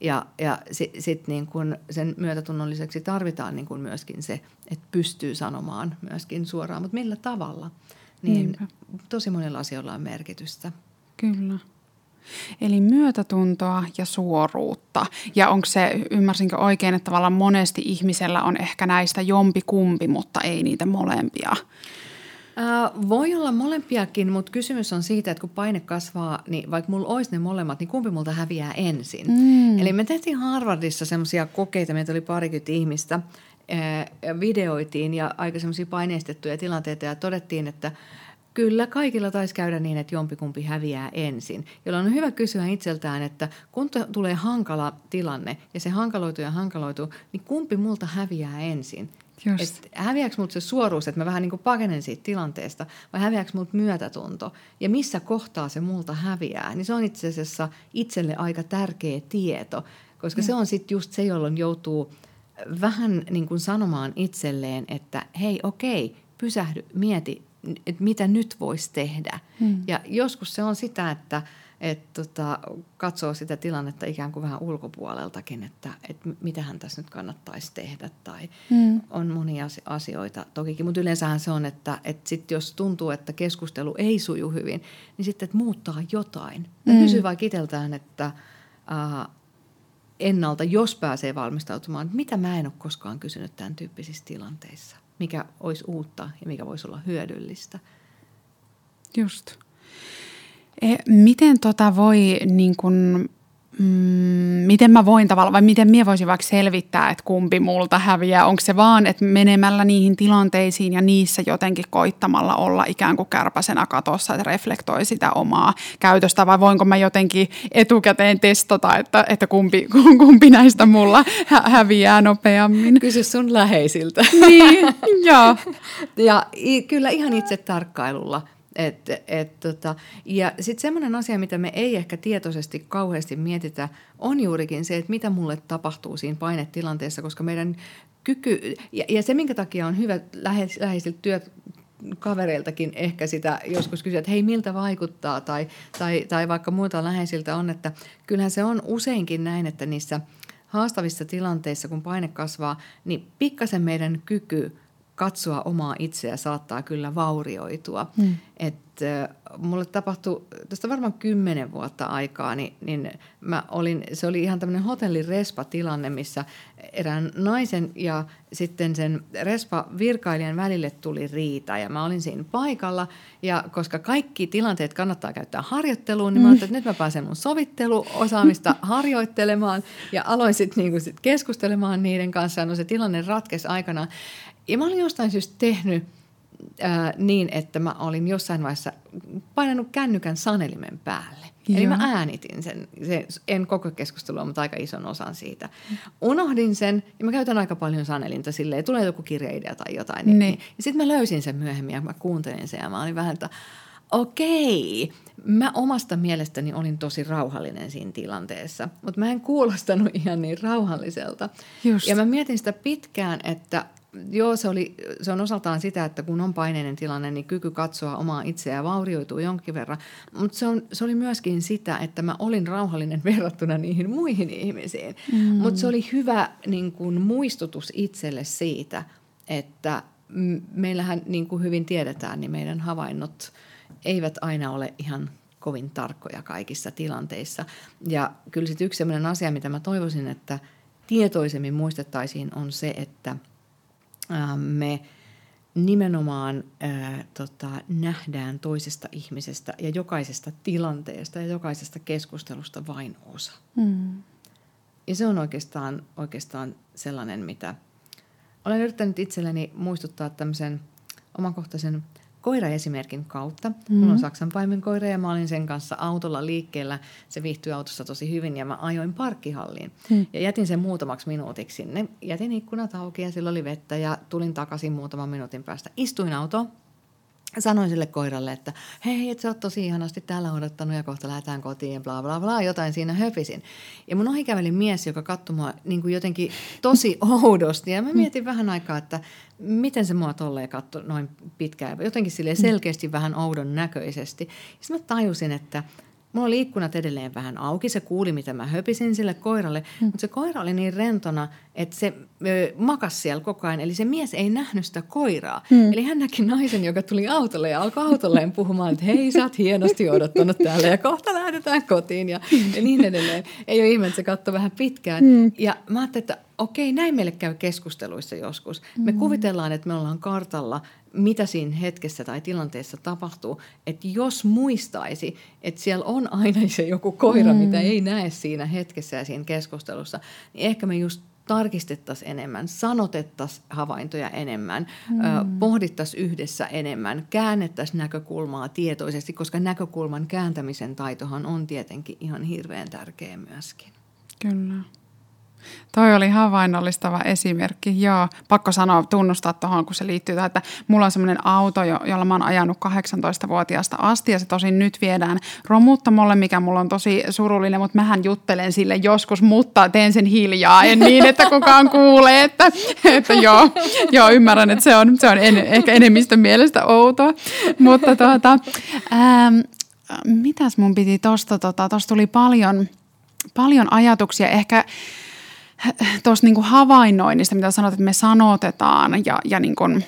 Ja, ja sitten sit niin kuin sen myötätunnon lisäksi tarvitaan niin kuin myöskin se, että pystyy sanomaan myöskin suoraan, mutta millä tavalla. Niin Niinpä. tosi monilla asioilla on merkitystä. Kyllä. Eli myötätuntoa ja suoruutta. Ja onko se, ymmärsinkö oikein, että tavallaan monesti ihmisellä on ehkä näistä jompi kumpi, mutta ei niitä molempia? Äh, voi olla molempiakin, mutta kysymys on siitä, että kun paine kasvaa, niin vaikka mulla olisi ne molemmat, niin kumpi multa häviää ensin. Mm. Eli me tehtiin Harvardissa semmoisia kokeita, meitä oli parikymmentä ihmistä, äh, videoitiin ja aika semmoisia paineistettuja tilanteita ja todettiin, että Kyllä, kaikilla taisi käydä niin, että jompikumpi häviää ensin, jolloin on hyvä kysyä itseltään, että kun t- tulee hankala tilanne ja se hankaloituu ja hankaloituu, niin kumpi multa häviää ensin? Et häviääkö multa se suoruus, että mä vähän niin kuin pakenen siitä tilanteesta, vai häviääkö multa myötätunto? Ja missä kohtaa se multa häviää? Niin se on itse asiassa itselle aika tärkeä tieto, koska mm. se on sitten just se, jolloin joutuu vähän niin kuin sanomaan itselleen, että hei okei, pysähdy, mieti, että mitä nyt voisi tehdä. Mm. Ja joskus se on sitä, että et tota, katsoo sitä tilannetta ikään kuin vähän ulkopuoleltakin, että et mitähän tässä nyt kannattaisi tehdä tai mm. on monia asioita tokikin. Mutta yleensähän se on, että et sit jos tuntuu, että keskustelu ei suju hyvin, niin sitten että muuttaa jotain. Ja mm. kysyy vaikka itseltään, että äh, ennalta, jos pääsee valmistautumaan, että mitä mä en ole koskaan kysynyt tämän tyyppisissä tilanteissa mikä olisi uutta ja mikä voisi olla hyödyllistä. Just. E, miten tota voi niin kun mm, miten mä voin tavallaan, vai miten minä voisin vaikka selvittää, että kumpi multa häviää? Onko se vaan, että menemällä niihin tilanteisiin ja niissä jotenkin koittamalla olla ikään kuin kärpäsenä katossa, että reflektoi sitä omaa käytöstä, vai voinko mä jotenkin etukäteen testata, että, että kumpi, kumpi näistä mulla hä- häviää nopeammin? Kysy sun läheisiltä. Niin, joo. ja kyllä ihan itse tarkkailulla – et, et, tota, ja sitten semmoinen asia, mitä me ei ehkä tietoisesti kauheasti mietitä, on juurikin se, että mitä mulle tapahtuu siinä painetilanteessa, koska meidän kyky, ja, ja se minkä takia on hyvä lähes, läheisiltä työt, kavereiltakin ehkä sitä joskus kysyä, että hei miltä vaikuttaa tai, tai, tai vaikka muuta läheisiltä on, että kyllähän se on useinkin näin, että niissä haastavissa tilanteissa, kun paine kasvaa, niin pikkasen meidän kyky – katsoa omaa itseä saattaa kyllä vaurioitua. Mm. Et, äh, mulle tapahtui tästä varmaan kymmenen vuotta aikaa, niin, niin mä olin, se oli ihan tämmöinen hotellirespa-tilanne, missä erään naisen ja sitten sen respa-virkailijan välille tuli riita. Ja mä olin siinä paikalla, ja koska kaikki tilanteet kannattaa käyttää harjoitteluun, niin mä ajattelin, että nyt mä pääsen mun sovitteluosaamista harjoittelemaan. Ja aloin sitten niinku sit keskustelemaan niiden kanssa, no se tilanne ratkesi aikana. Ja mä olin jostain syystä tehnyt ää, niin, että mä olin jossain vaiheessa painanut kännykän sanelimen päälle. Joo. Eli mä äänitin sen, se, en koko keskustelua, mutta aika ison osan siitä. Unohdin sen ja mä käytän aika paljon sanelinta silleen, tulee joku kirjeidea tai jotain. Niin, niin. Ja sitten mä löysin sen myöhemmin ja mä kuuntelin sen ja mä olin vähän, että okei, mä omasta mielestäni olin tosi rauhallinen siinä tilanteessa, mutta mä en kuulostanut ihan niin rauhalliselta. Just. Ja mä mietin sitä pitkään, että joo, se, oli, se on osaltaan sitä, että kun on paineinen tilanne, niin kyky katsoa omaa itseään vaurioituu jonkin verran. Mutta se, on, se oli myöskin sitä, että mä olin rauhallinen verrattuna niihin muihin ihmisiin. Mm. Mutta se oli hyvä niin kun, muistutus itselle siitä, että meillähän niin kuin hyvin tiedetään, niin meidän havainnot eivät aina ole ihan kovin tarkkoja kaikissa tilanteissa. Ja kyllä sitten yksi sellainen asia, mitä mä toivoisin, että tietoisemmin muistettaisiin, on se, että – me nimenomaan ää, tota, nähdään toisesta ihmisestä ja jokaisesta tilanteesta ja jokaisesta keskustelusta vain osa. Mm. Ja se on oikeastaan, oikeastaan sellainen, mitä olen yrittänyt itselleni muistuttaa tämmöisen omakohtaisen koiraesimerkin kautta. Mm-hmm. Mulla on Saksan paimenkoira ja mä olin sen kanssa autolla liikkeellä. Se viihtyi autossa tosi hyvin ja mä ajoin parkkihalliin. Mm. Ja jätin sen muutamaksi minuutiksi sinne. Jätin ikkunat auki ja sillä oli vettä ja tulin takaisin muutaman minuutin päästä. Istuin autoon sanoin sille koiralle, että hei, et sä oot tosi ihanasti täällä odottanut ja kohta lähdetään kotiin ja bla bla bla, jotain siinä höpisin. Ja mun ohi käveli mies, joka katsoi mua niin kuin jotenkin tosi oudosti ja mä mm. mietin vähän aikaa, että miten se mua tolleen katsoi noin pitkään, jotenkin sille selkeästi vähän oudon näköisesti. Sitten mä tajusin, että mulla oli ikkunat edelleen vähän auki, se kuuli mitä mä höpisin sille koiralle, mm. mutta se koira oli niin rentona, että se ö, makas siellä koko ajan. Eli se mies ei nähnyt sitä koiraa. Mm. Eli hän näki naisen, joka tuli autolle ja alkoi autolleen puhumaan, että hei sä oot hienosti odottanut täällä ja kohta lähdetään kotiin ja, ja niin edelleen. Ei ole ihme, että se katsoi vähän pitkään. Mm. Ja mä ajattelin, että okei, näin meille käy keskusteluissa joskus. Me mm. kuvitellaan, että me ollaan kartalla, mitä siinä hetkessä tai tilanteessa tapahtuu. Että jos muistaisi, että siellä on aina se joku koira, mm. mitä ei näe siinä hetkessä ja siinä keskustelussa, niin ehkä me just tarkistettaisiin enemmän, sanotettaisiin havaintoja enemmän, mm. pohdittaisiin yhdessä enemmän, käännettäisiin näkökulmaa tietoisesti, koska näkökulman kääntämisen taitohan on tietenkin ihan hirveän tärkeä myöskin. Kyllä. Toi oli havainnollistava esimerkki, joo. Pakko sanoa, tunnustaa tuohon, kun se liittyy tähän, että mulla on semmoinen auto, jolla mä oon ajanut 18-vuotiaasta asti ja se tosin nyt viedään romuttamolle, mikä mulla on tosi surullinen, mutta mähän juttelen sille joskus, mutta teen sen hiljaa, en niin, että kukaan kuulee, että, että joo, joo, ymmärrän, että se on, se on en, ehkä enemmistön mielestä outoa, mutta tuota, ähm, mitäs mun piti tosta, tota, tosta tuli paljon, paljon ajatuksia, ehkä tuosta niin havainnoinnista, mitä sanoit, että me sanotetaan ja, ja niin kuin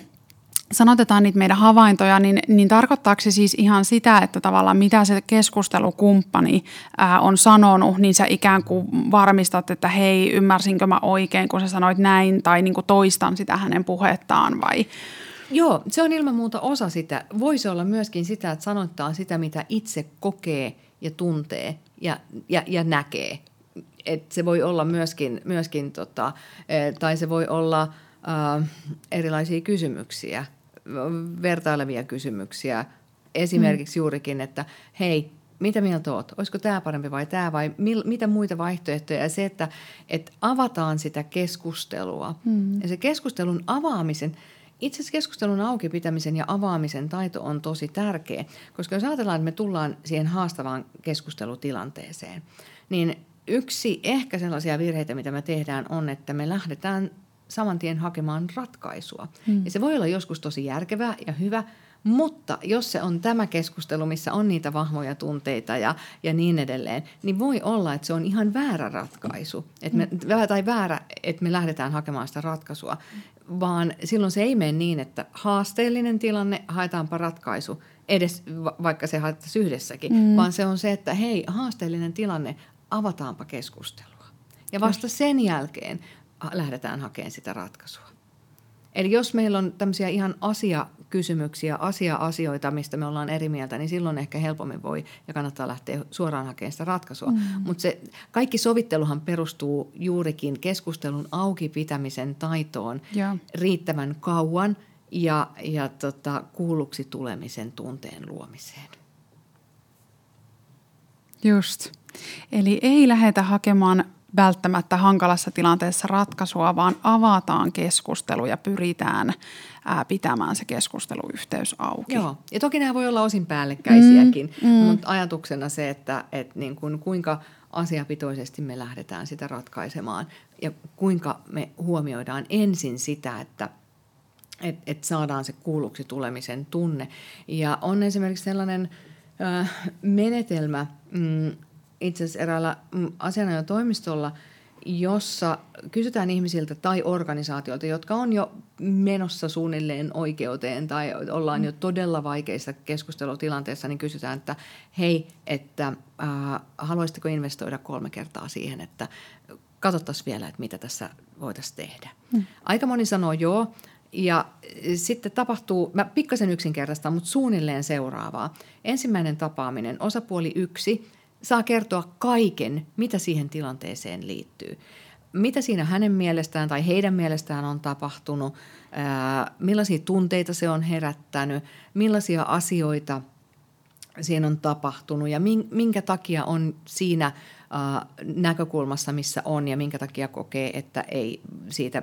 sanotetaan niitä meidän havaintoja, niin, niin tarkoittaako se siis ihan sitä, että tavallaan mitä se keskustelukumppani ää, on sanonut, niin sä ikään kuin varmistat, että hei, ymmärsinkö mä oikein, kun sä sanoit näin, tai niin kuin toistan sitä hänen puhettaan vai? Joo, se on ilman muuta osa sitä. Voisi olla myöskin sitä, että sanottaa sitä, mitä itse kokee ja tuntee ja, ja, ja näkee et se voi olla myöskin, myöskin tota, e, tai se voi olla äh, erilaisia kysymyksiä, vertailevia kysymyksiä. Esimerkiksi mm. juurikin, että hei, mitä mieltä oot? Olisiko tämä parempi vai tämä vai mil, mitä muita vaihtoehtoja? Ja se, että, että avataan sitä keskustelua. Mm. Ja se keskustelun avaamisen, itse asiassa keskustelun auki pitämisen ja avaamisen taito on tosi tärkeä, koska jos ajatellaan, että me tullaan siihen haastavaan keskustelutilanteeseen, niin yksi ehkä sellaisia virheitä, mitä me tehdään, on, että me lähdetään saman tien hakemaan ratkaisua. Mm. Ja se voi olla joskus tosi järkevää ja hyvä, mutta jos se on tämä keskustelu, missä on niitä vahvoja tunteita ja, ja niin edelleen, niin voi olla, että se on ihan väärä ratkaisu. Että me. Tai väärä, että me lähdetään hakemaan sitä ratkaisua. Vaan silloin se ei mene niin, että haasteellinen tilanne, haetaanpa ratkaisu, edes vaikka se haettaisiin yhdessäkin, mm. vaan se on se, että hei, haasteellinen tilanne, avataanpa keskustelua. Ja vasta sen jälkeen lähdetään hakemaan sitä ratkaisua. Eli jos meillä on tämmöisiä ihan asiakysymyksiä, asia-asioita, mistä me ollaan eri mieltä, niin silloin ehkä helpommin voi ja kannattaa lähteä suoraan hakemaan sitä ratkaisua. Mm. Mutta se kaikki sovitteluhan perustuu juurikin keskustelun auki pitämisen taitoon ja. riittävän kauan ja, ja tota, kuulluksi tulemisen tunteen luomiseen. Just. Eli ei lähdetä hakemaan välttämättä hankalassa tilanteessa ratkaisua, vaan avataan keskustelu ja pyritään ää, pitämään se keskusteluyhteys auki. Joo, ja toki nämä voi olla osin päällekkäisiäkin, mm, mm. mutta ajatuksena se, että et niin kuin, kuinka asiapitoisesti me lähdetään sitä ratkaisemaan ja kuinka me huomioidaan ensin sitä, että et, et saadaan se kuulluksi tulemisen tunne. Ja on esimerkiksi sellainen äh, menetelmä, mm, itse asiassa eräällä mm, asianajotoimistolla, jossa kysytään ihmisiltä tai organisaatioilta, jotka on jo menossa suunnilleen oikeuteen tai ollaan jo todella vaikeissa keskustelutilanteissa, niin kysytään, että hei, että äh, haluaisitteko investoida kolme kertaa siihen, että katsottaisiin vielä, että mitä tässä voitaisiin tehdä. Hmm. Aika moni sanoo joo, ja sitten tapahtuu, mä pikkasen yksinkertaistan, mutta suunnilleen seuraavaa. Ensimmäinen tapaaminen, osapuoli yksi saa kertoa kaiken, mitä siihen tilanteeseen liittyy. Mitä siinä hänen mielestään tai heidän mielestään on tapahtunut, ää, millaisia tunteita se on herättänyt, millaisia asioita siinä on tapahtunut ja minkä takia on siinä ää, näkökulmassa, missä on ja minkä takia kokee, että ei siitä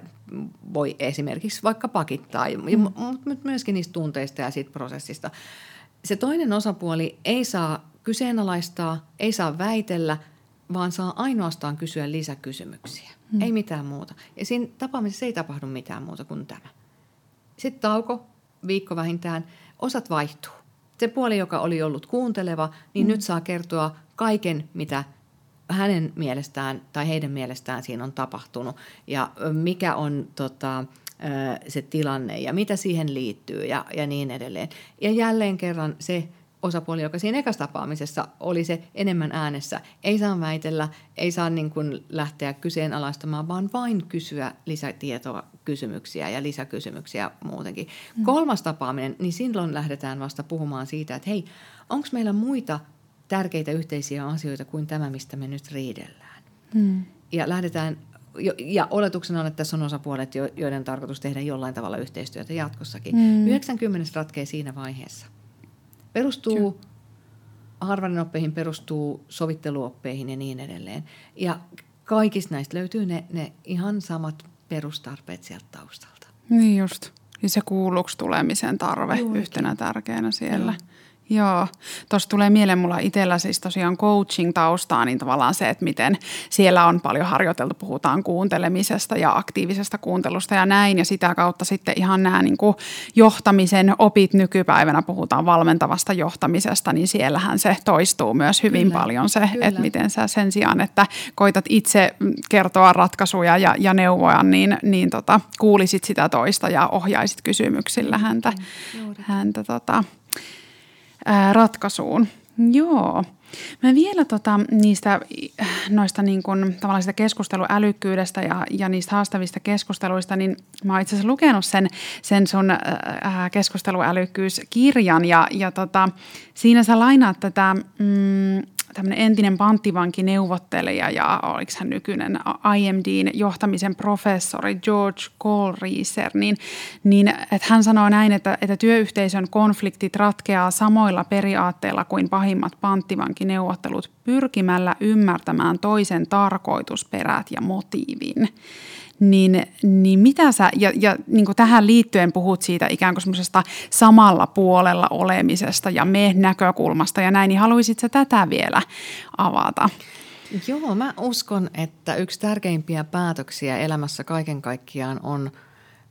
voi esimerkiksi vaikka pakittaa, mm. mutta myöskin niistä tunteista ja siitä prosessista. Se toinen osapuoli ei saa kyseenalaistaa, ei saa väitellä, vaan saa ainoastaan kysyä lisäkysymyksiä. Hmm. Ei mitään muuta. Ja siinä tapaamisessa ei tapahdu mitään muuta kuin tämä. Sitten tauko, viikko vähintään, osat vaihtuu. Se puoli, joka oli ollut kuunteleva, niin hmm. nyt saa kertoa kaiken, mitä hänen mielestään tai heidän mielestään siinä on tapahtunut ja mikä on tota, se tilanne ja mitä siihen liittyy ja, ja niin edelleen. Ja jälleen kerran se osapuoli, joka siinä ekassa tapaamisessa oli se enemmän äänessä, ei saa väitellä, ei saa niin kuin lähteä kyseenalaistamaan, vaan vain kysyä lisätietoa, kysymyksiä ja lisäkysymyksiä muutenkin. Mm. Kolmas tapaaminen, niin silloin lähdetään vasta puhumaan siitä, että hei, onko meillä muita tärkeitä yhteisiä asioita kuin tämä, mistä me nyt riidellään. Mm. Ja lähdetään ja oletuksena on, että tässä on osapuolet, joiden tarkoitus tehdä jollain tavalla yhteistyötä jatkossakin. Mm. 90 ratkee siinä vaiheessa. Perustuu Harvardin oppeihin, perustuu sovitteluoppeihin ja niin edelleen. Ja kaikista näistä löytyy ne, ne ihan samat perustarpeet sieltä taustalta. Niin just. Ja se kuulluksi tulemisen tarve Juurikin. yhtenä tärkeänä siellä. Joo. Joo, tuossa tulee mieleen mulla itsellä siis tosiaan coaching-taustaa, niin tavallaan se, että miten siellä on paljon harjoiteltu, puhutaan kuuntelemisesta ja aktiivisesta kuuntelusta ja näin, ja sitä kautta sitten ihan nämä niin kuin johtamisen opit nykypäivänä, puhutaan valmentavasta johtamisesta, niin siellähän se toistuu myös hyvin kyllä, paljon se, kyllä. että miten sä sen sijaan, että koitat itse kertoa ratkaisuja ja, ja neuvoja, niin, niin tota, kuulisit sitä toista ja ohjaisit kysymyksillä häntä, häntä tota, ää, ratkaisuun. Joo. Mä vielä tota, niistä noista niin kun, tavallaan sitä keskusteluälykkyydestä ja, ja niistä haastavista keskusteluista, niin mä oon itse asiassa lukenut sen, sen sun äh, keskusteluälykkyyskirjan ja, ja tota, siinä sä lainaat tätä mm, tämmöinen entinen panttivankineuvottelija ja oliko hän nykyinen IMDn johtamisen professori George Colreiser, niin, niin että hän sanoo näin, että, että työyhteisön konfliktit ratkeaa samoilla periaatteilla kuin pahimmat panttivankineuvottelut pyrkimällä ymmärtämään toisen tarkoitusperät ja motiivin niin, niin mitä sä, ja, ja niin kuin tähän liittyen puhut siitä ikään kuin semmoisesta samalla puolella olemisesta ja me-näkökulmasta ja näin, niin haluaisit sä tätä vielä avata? Joo, mä uskon, että yksi tärkeimpiä päätöksiä elämässä kaiken kaikkiaan on –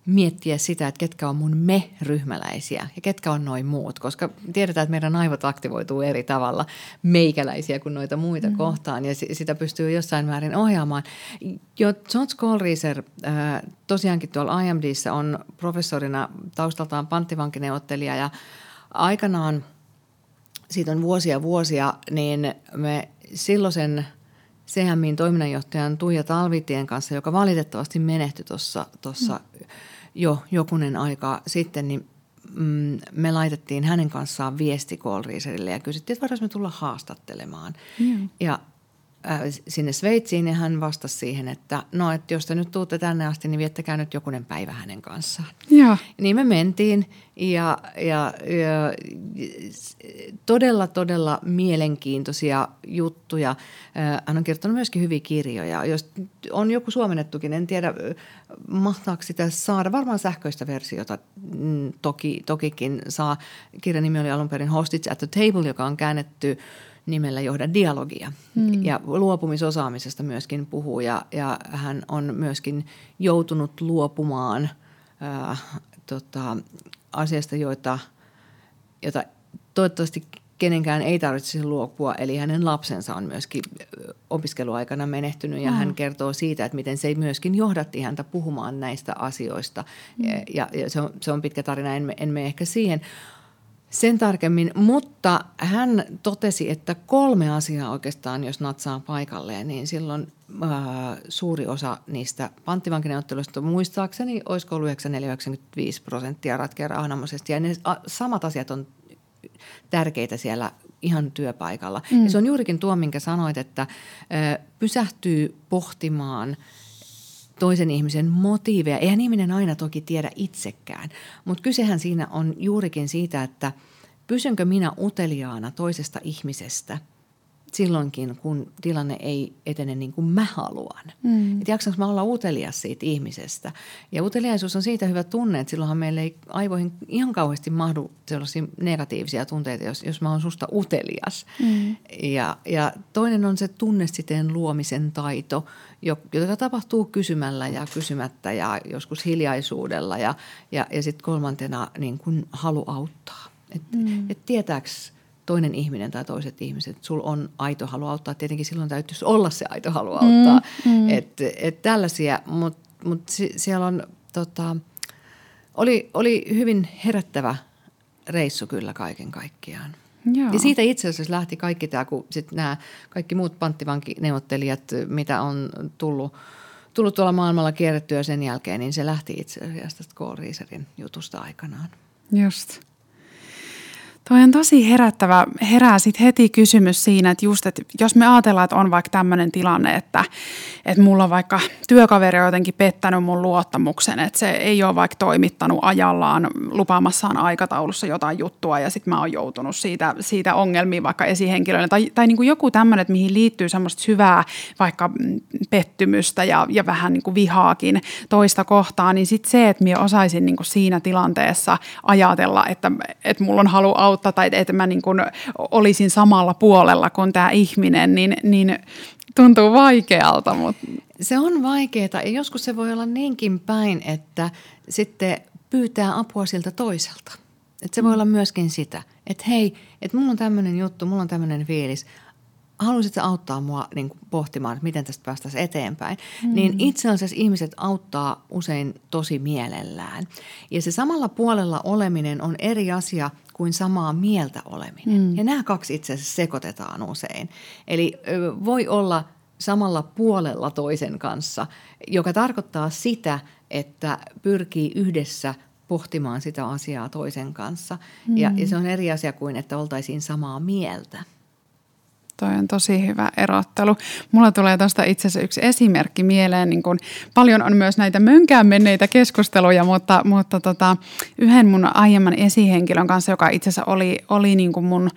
miettiä sitä, että ketkä on mun me-ryhmäläisiä ja ketkä on noin muut, koska tiedetään, että meidän aivot aktivoituu eri tavalla meikäläisiä kuin noita muita mm. kohtaan ja sitä pystyy jossain määrin ohjaamaan. Jo George Colreiser äh, tosiaankin tuolla IMDssä on professorina taustaltaan panttivankineuvottelija ja aikanaan, siitä on vuosia vuosia, niin me silloisen CMIin toiminnanjohtajan Tuija Talvitien kanssa, joka valitettavasti menehtyi tuossa mm jo jokunen aika sitten, niin mm, me laitettiin hänen kanssaan viesti Kohlrieserille ja kysyttiin, että voitaisiin me tulla haastattelemaan. Mm. Ja sinne Sveitsiin ja hän vastasi siihen, että no, että jos te nyt tuutte tänne asti, niin viettäkää nyt jokunen päivä hänen kanssaan. Ja. Niin me mentiin ja, ja, ja todella, todella mielenkiintoisia juttuja. Hän on kirjoittanut myöskin hyviä kirjoja. Jos on joku suomennettukin, en tiedä mahtaako sitä saada. Varmaan sähköistä versiota mm, toki, tokikin saa. Kirjan nimi oli alun perin Hostage at the Table, joka on käännetty nimellä Johda dialogia. Hmm. Ja luopumisosaamisesta myöskin puhuu ja, ja hän on myöskin joutunut luopumaan ää, tota, asiasta, joita, jota toivottavasti kenenkään ei tarvitse luopua, eli hänen lapsensa on myöskin opiskeluaikana menehtynyt ja mm. hän kertoo siitä, että miten se myöskin johdatti häntä puhumaan näistä asioista. Mm. Ja, ja se, on, se on pitkä tarina, en, en mene ehkä siihen sen tarkemmin, mutta hän totesi, että kolme asiaa oikeastaan, jos natsaa paikalleen, niin silloin ää, suuri osa niistä panttivankineuvotteluista muistaakseni olisiko ollut 94-95 prosenttia ratkeaa ahnamoisesti. Ja ne a, samat asiat on tärkeitä siellä ihan työpaikalla. Mm. Ja se on juurikin tuo, minkä sanoit, että ää, pysähtyy pohtimaan – toisen ihmisen motiiveja. Eihän ihminen aina toki tiedä itsekään, mutta kysehän siinä on juurikin siitä, että pysynkö minä uteliaana toisesta ihmisestä – silloinkin, kun tilanne ei etene niin kuin mä haluan. Mm. Että jaksanko mä olla utelias siitä ihmisestä. Ja uteliaisuus on siitä hyvä tunne, että silloinhan meillä ei aivoihin ihan kauheasti mahdu sellaisia negatiivisia tunteita, jos, jos mä oon susta utelias. Mm. Ja, ja toinen on se tunnesiteen luomisen taito, joka tapahtuu kysymällä ja kysymättä ja joskus hiljaisuudella. Ja, ja, ja sitten kolmantena niin kuin halu auttaa. Että mm. et tietääks toinen ihminen tai toiset ihmiset, sulla on aito halu auttaa. Tietenkin silloin täytyisi olla se aito halu auttaa. Mm, mm. Että et tällaisia, mutta mut siellä on, tota, oli, oli hyvin herättävä reissu kyllä kaiken kaikkiaan. Joo. Ja siitä itse asiassa lähti kaikki tämä, kun sit nämä kaikki muut panttivankineuvottelijat, mitä on tullut, tullut tuolla maailmalla kierrettyä sen jälkeen, niin se lähti itse asiassa tästä jutusta aikanaan. Just. Toi on tosi herättävä, herää sitten heti kysymys siinä, että just, että jos me ajatellaan, että on vaikka tämmöinen tilanne, että, että mulla on vaikka työkaveri on jotenkin pettänyt mun luottamuksen, että se ei ole vaikka toimittanut ajallaan lupaamassaan aikataulussa jotain juttua ja sitten mä oon joutunut siitä, siitä ongelmiin vaikka esihenkilöille tai, tai niin kuin joku tämmöinen, että mihin liittyy semmoista syvää vaikka pettymystä ja, ja vähän niin kuin vihaakin toista kohtaa, niin sitten se, että minä osaisin niin kuin siinä tilanteessa ajatella, että, että mulla on halu auttaa tai että mä niin kuin olisin samalla puolella kuin tämä ihminen, niin, niin tuntuu vaikealta. Mutta. Se on vaikeaa ja joskus se voi olla niinkin päin, että sitten pyytää apua siltä toiselta. Että se voi mm. olla myöskin sitä, että hei, että mulla on tämmöinen juttu, mulla on tämmöinen fiilis haluaisit auttaa mua niin kuin pohtimaan, että miten tästä päästäisiin eteenpäin, mm. niin itse asiassa ihmiset auttaa usein tosi mielellään. Ja se samalla puolella oleminen on eri asia kuin samaa mieltä oleminen. Mm. Ja nämä kaksi itse asiassa sekoitetaan usein. Eli voi olla samalla puolella toisen kanssa, joka tarkoittaa sitä, että pyrkii yhdessä pohtimaan sitä asiaa toisen kanssa. Mm. Ja, ja se on eri asia kuin, että oltaisiin samaa mieltä. Toi on tosi hyvä erottelu. Mulla tulee tuosta itse asiassa yksi esimerkki mieleen. Niin kun paljon on myös näitä mönkään menneitä keskusteluja, mutta, mutta tota, yhden mun aiemman esihenkilön kanssa, joka itse asiassa oli, oli niin kuin mun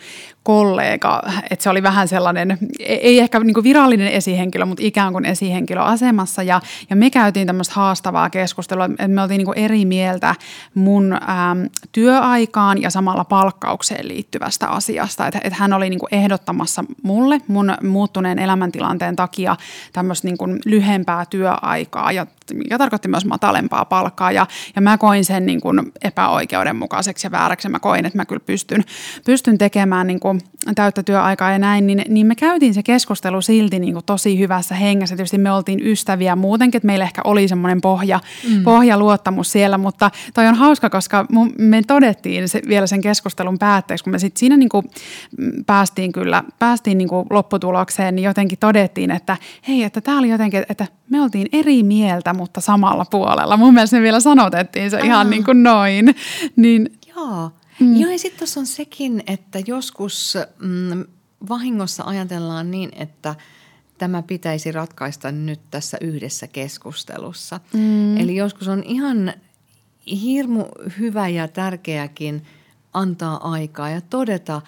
kollega, että se oli vähän sellainen, ei ehkä niin virallinen esihenkilö, mutta ikään kuin esihenkilö asemassa. Ja, ja me käytiin tämmöistä haastavaa keskustelua, että me oltiin niin kuin eri mieltä mun äm, työaikaan ja samalla palkkaukseen liittyvästä asiasta. Että, että hän oli niin kuin ehdottamassa mulle mun muuttuneen elämäntilanteen takia tämmöistä niin lyhempää työaikaa, ja, mikä tarkoitti myös matalempaa palkkaa. Ja, ja mä koin sen niin kuin epäoikeudenmukaiseksi ja vääräksi. Mä koin, että mä kyllä pystyn, pystyn tekemään niin kuin täyttä työaikaa ja näin, niin, niin me käytiin se keskustelu silti niin kuin tosi hyvässä hengessä. Tietysti me oltiin ystäviä muutenkin, että meillä ehkä oli semmoinen pohja, mm. pohjaluottamus siellä, mutta toi on hauska, koska me todettiin se, vielä sen keskustelun päätteeksi, kun me sitten siinä niin kuin päästiin kyllä, päästiin niin kuin lopputulokseen, niin jotenkin todettiin, että hei, että tämä oli jotenkin, että me oltiin eri mieltä, mutta samalla puolella. Mun mielestä me vielä sanotettiin se Aa. ihan niin kuin noin. Niin, Joo. Mm. Joo, ja sitten tuossa on sekin, että joskus mm, vahingossa ajatellaan niin, että tämä pitäisi ratkaista nyt tässä yhdessä keskustelussa. Mm. Eli joskus on ihan hirmu hyvä ja tärkeäkin antaa aikaa ja todeta,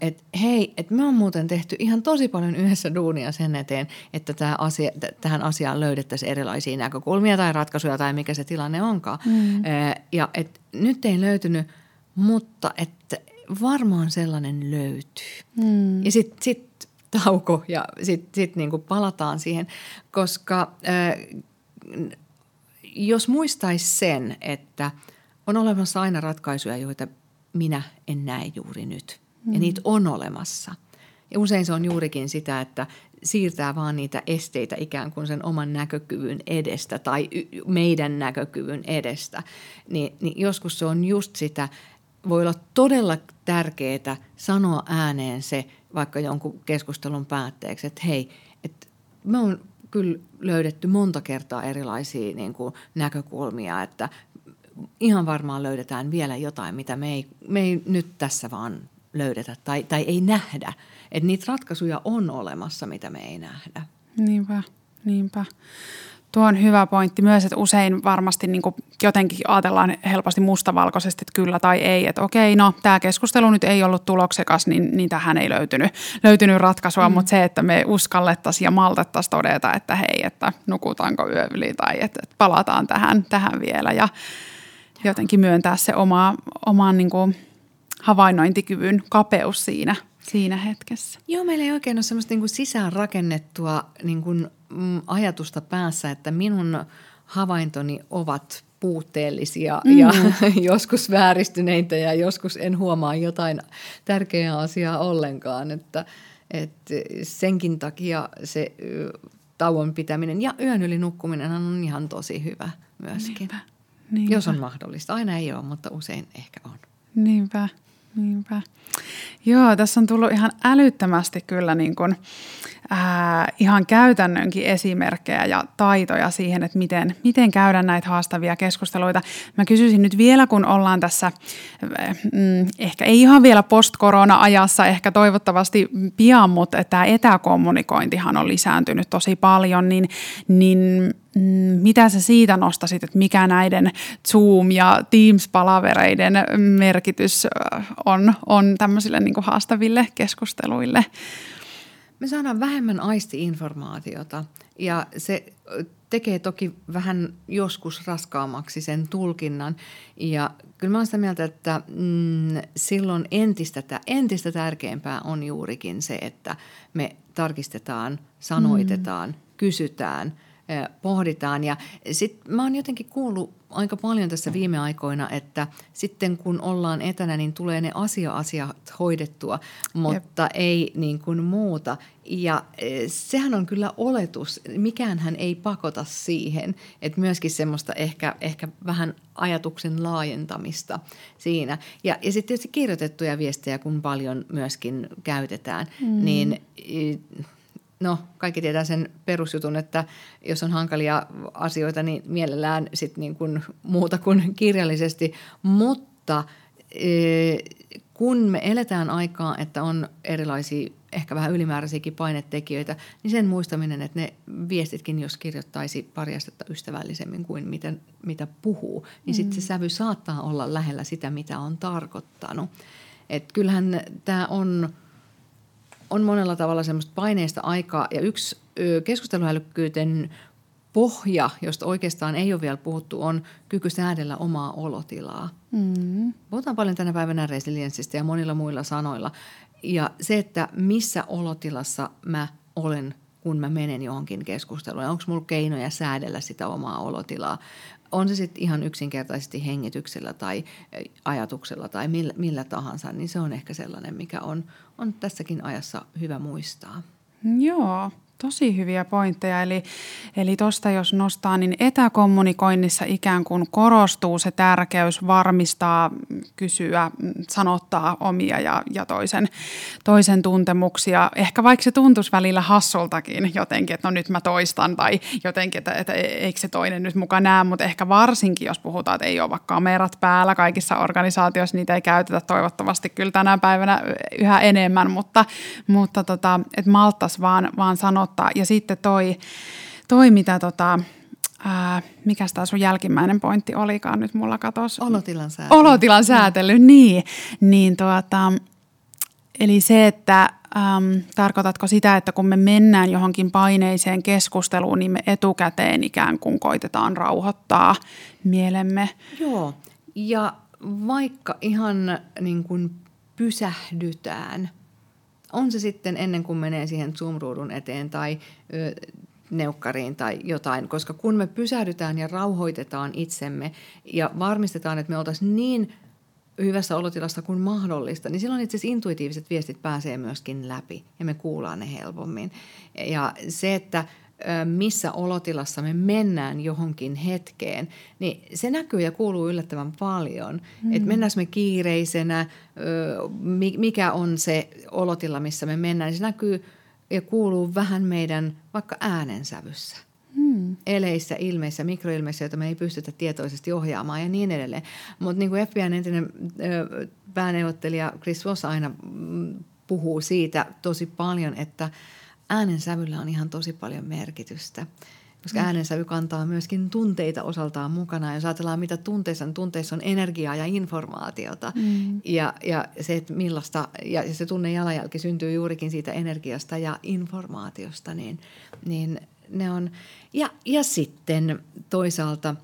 että hei, että me on muuten tehty ihan tosi paljon yhdessä duunia sen eteen, että tämä asia, tähän asiaan löydettäisiin erilaisia näkökulmia tai ratkaisuja tai mikä se tilanne onkaan. Mm. Ja että nyt ei löytynyt – mutta että varmaan sellainen löytyy. Mm. Ja sitten sit tauko ja sitten sit niinku palataan siihen, koska äh, jos muistaisi sen, että on olemassa aina ratkaisuja, joita minä en näe juuri nyt. Mm. Ja niitä on olemassa. Ja usein se on juurikin sitä, että siirtää vaan niitä esteitä ikään kuin sen oman näkökyvyn edestä tai meidän näkökyvyn edestä. Niin, niin joskus se on just sitä, voi olla todella tärkeää sanoa ääneen se vaikka jonkun keskustelun päätteeksi, että hei, että me on kyllä löydetty monta kertaa erilaisia niin kuin näkökulmia, että ihan varmaan löydetään vielä jotain, mitä me ei, me ei nyt tässä vaan löydetä tai, tai ei nähdä. Että niitä ratkaisuja on olemassa, mitä me ei nähdä. Niinpä, niinpä. Tuo on hyvä pointti myös, että usein varmasti niin jotenkin ajatellaan helposti mustavalkoisesti, että kyllä tai ei. Että okei, no tämä keskustelu nyt ei ollut tuloksekas, niin, niin tähän ei löytynyt, löytynyt ratkaisua. Mm. Mutta se, että me uskallettaisiin ja maltettaisiin todeta, että hei, että nukutaanko yö yli tai että, että palataan tähän, tähän vielä. Ja jotenkin myöntää se oma, oman niin kuin havainnointikyvyn kapeus siinä, siinä hetkessä. Joo, meillä ei oikein ole semmoista niin kuin sisäänrakennettua niin kuin, mm, ajatusta päässä, että minun havaintoni ovat puutteellisia mm. ja joskus vääristyneitä ja joskus en huomaa jotain tärkeää asiaa ollenkaan. Että, että senkin takia se tauon pitäminen ja yön yli nukkuminen on ihan tosi hyvä myöskin. Niinpä, niinpä. Jos on mahdollista. Aina ei ole, mutta usein ehkä on. Niinpä, niinpä. Joo, tässä on tullut ihan älyttömästi kyllä niin kuin, ää, ihan käytännönkin esimerkkejä ja taitoja siihen, että miten, miten käydä näitä haastavia keskusteluita. Mä kysyisin nyt vielä, kun ollaan tässä, mm, ehkä ei ihan vielä post-korona-ajassa, ehkä toivottavasti pian, mutta tämä etäkommunikointihan on lisääntynyt tosi paljon, niin, niin mm, mitä sä siitä nostasit, että mikä näiden Zoom- ja Teams-palavereiden merkitys on, on tämmöisille niin haastaville keskusteluille? Me saadaan vähemmän aisti-informaatiota ja se tekee toki vähän joskus raskaammaksi sen tulkinnan. Ja kyllä mä olen sitä mieltä, että mm, silloin entistä, entistä tärkeämpää on juurikin se, että me tarkistetaan, sanoitetaan, mm. kysytään – pohditaan. Ja sitten mä oon jotenkin kuullut aika paljon tässä viime aikoina, että sitten kun ollaan etänä, niin tulee ne asia-asiat hoidettua, mutta Jep. ei niin kuin muuta. Ja sehän on kyllä oletus, mikään hän ei pakota siihen, että myöskin semmoista ehkä, ehkä vähän ajatuksen laajentamista siinä. Ja, ja sitten tietysti kirjoitettuja viestejä, kun paljon myöskin käytetään, mm. niin no kaikki tietää sen perusjutun, että jos on hankalia asioita, niin mielellään sit niin kuin muuta kuin kirjallisesti. Mutta e, kun me eletään aikaa, että on erilaisia ehkä vähän ylimääräisiäkin painetekijöitä, niin sen muistaminen, että ne viestitkin, jos kirjoittaisi pari astetta ystävällisemmin kuin miten, mitä puhuu, niin mm. sitten se sävy saattaa olla lähellä sitä, mitä on tarkoittanut. Et kyllähän tämä on on monella tavalla semmoista paineista aikaa. Ja yksi keskusteluälykkyyten pohja, josta oikeastaan ei ole vielä puhuttu, on kyky säädellä omaa olotilaa. Mm. Puhutaan paljon tänä päivänä resilienssistä ja monilla muilla sanoilla. Ja se, että missä olotilassa mä olen, kun mä menen johonkin keskusteluun. Onko mulla keinoja säädellä sitä omaa olotilaa? On se sitten ihan yksinkertaisesti hengityksellä tai ajatuksella tai millä, millä tahansa, niin se on ehkä sellainen, mikä on, on tässäkin ajassa hyvä muistaa. Joo, Tosi hyviä pointteja. Eli, eli tuosta jos nostaa, niin etäkommunikoinnissa ikään kuin korostuu se tärkeys varmistaa, kysyä, sanottaa omia ja, ja toisen, toisen tuntemuksia. Ehkä vaikka se tuntuisi välillä hassultakin jotenkin, että no nyt mä toistan tai jotenkin, että, että eikö se toinen nyt mukaan näe, mutta ehkä varsinkin, jos puhutaan, että ei ole vaikka kamerat päällä kaikissa organisaatioissa, niitä ei käytetä toivottavasti kyllä tänä päivänä yhä enemmän, mutta, mutta tota, että malttas vaan, vaan sanoa ottaa. Ja sitten toi, toi mitä tota, ää, mikä tämä sun jälkimmäinen pointti olikaan nyt mulla katos? Olotilan säätely. Olotilan säätely, mm. niin. niin tuota, eli se, että äm, tarkoitatko sitä, että kun me mennään johonkin paineiseen keskusteluun, niin me etukäteen ikään kuin koitetaan rauhoittaa mielemme? Joo, ja vaikka ihan niin kuin pysähdytään – on se sitten ennen kuin menee siihen Zoom-ruudun eteen tai ö, neukkariin tai jotain, koska kun me pysähdytään ja rauhoitetaan itsemme ja varmistetaan, että me oltaisiin niin hyvässä olotilassa kuin mahdollista, niin silloin itse asiassa intuitiiviset viestit pääsee myöskin läpi ja me kuullaan ne helpommin. Ja se, että missä olotilassa me mennään johonkin hetkeen, niin se näkyy ja kuuluu yllättävän paljon. Mm. Että mennäänkö me kiireisenä, mikä on se olotila, missä me mennään, niin se näkyy ja kuuluu vähän meidän vaikka äänensävyssä. Hmm. eleissä, ilmeissä, mikroilmeissä, joita me ei pystytä tietoisesti ohjaamaan ja niin edelleen. Mutta niin kuin FBIn entinen pääneuvottelija Chris Voss aina mm, puhuu siitä tosi paljon, että – äänensävyllä on ihan tosi paljon merkitystä, koska mm. äänensävy kantaa myöskin tunteita osaltaan mukana. Jos ajatellaan, mitä tunteissa on, tunteissa on energiaa ja informaatiota. Mm. Ja, ja se, että millaista, ja se tunne jalanjälki syntyy juurikin siitä energiasta ja informaatiosta, niin, niin ne on. Ja, ja sitten toisaalta,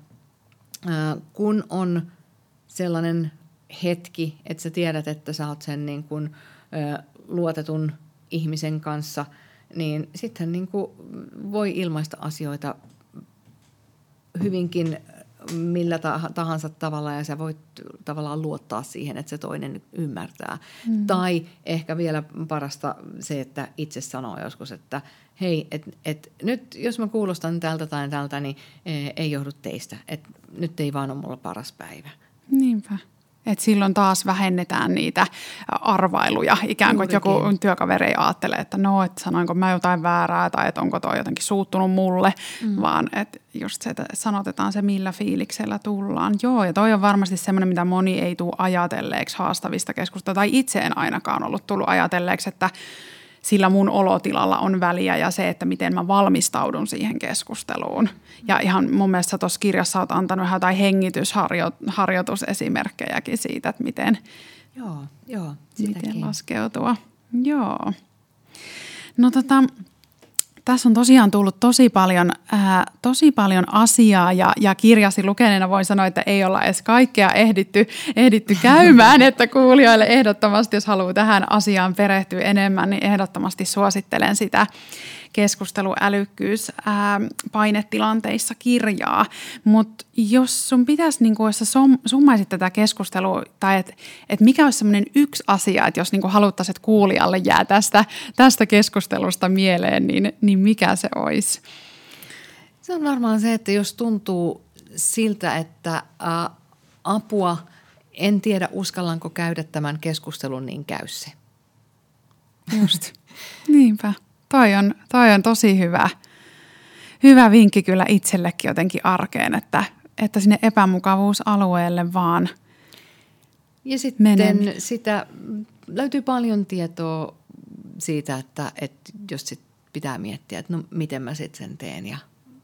kun on sellainen hetki, että sä tiedät, että sä oot sen niin kuin, luotetun ihmisen kanssa – niin sitten niin kuin voi ilmaista asioita hyvinkin millä tahansa tavalla ja sä voit tavallaan luottaa siihen, että se toinen ymmärtää. Mm. Tai ehkä vielä parasta se, että itse sanoo joskus, että hei, et, et nyt jos mä kuulostan tältä tai tältä, niin e, ei johdu teistä. Et nyt ei vaan ole mulla paras päivä. Niinpä. Et silloin taas vähennetään niitä arvailuja, ikään kuin joku työkaveri ei ajattele, että no, että sanoinko mä jotain väärää tai että onko toi jotenkin suuttunut mulle, mm. vaan että just se, että sanotetaan se, millä fiiliksellä tullaan. Joo, ja toi on varmasti semmoinen, mitä moni ei tule ajatelleeksi haastavista keskusteluista, tai itse en ainakaan ollut tullut ajatelleeksi, että sillä mun olotilalla on väliä ja se, että miten mä valmistaudun siihen keskusteluun. Ja ihan mun mielestä tuossa kirjassa olet antanut jotain hengitysharjoitusesimerkkejäkin siitä, että miten, joo, joo, miten laskeutua. Joo. No tota, tässä on tosiaan tullut tosi paljon, ää, tosi paljon asiaa ja, ja kirjasi lukeneena voin sanoa, että ei olla edes kaikkea ehditty, ehditty käymään, että kuulijoille ehdottomasti, jos haluaa tähän asiaan perehtyä enemmän, niin ehdottomasti suosittelen sitä keskusteluälykkyys ää, painetilanteissa kirjaa. Mutta jos sun pitäisi, niin kun, jos sä summaisit tätä keskustelua, tai että et mikä olisi semmoinen yksi asia, että jos niin haluttaisiin, että kuulijalle jää tästä, tästä keskustelusta mieleen, niin, niin mikä se olisi? Se on varmaan se, että jos tuntuu siltä, että ä, apua, en tiedä uskallanko käydä tämän keskustelun, niin käy se. Just. Niinpä toi on, toi on tosi hyvä, hyvä vinkki kyllä itsellekin jotenkin arkeen, että, että sinne epämukavuusalueelle vaan Ja sitten menen. sitä löytyy paljon tietoa siitä, että, että jos sit pitää miettiä, että no miten mä sitten sen teen ja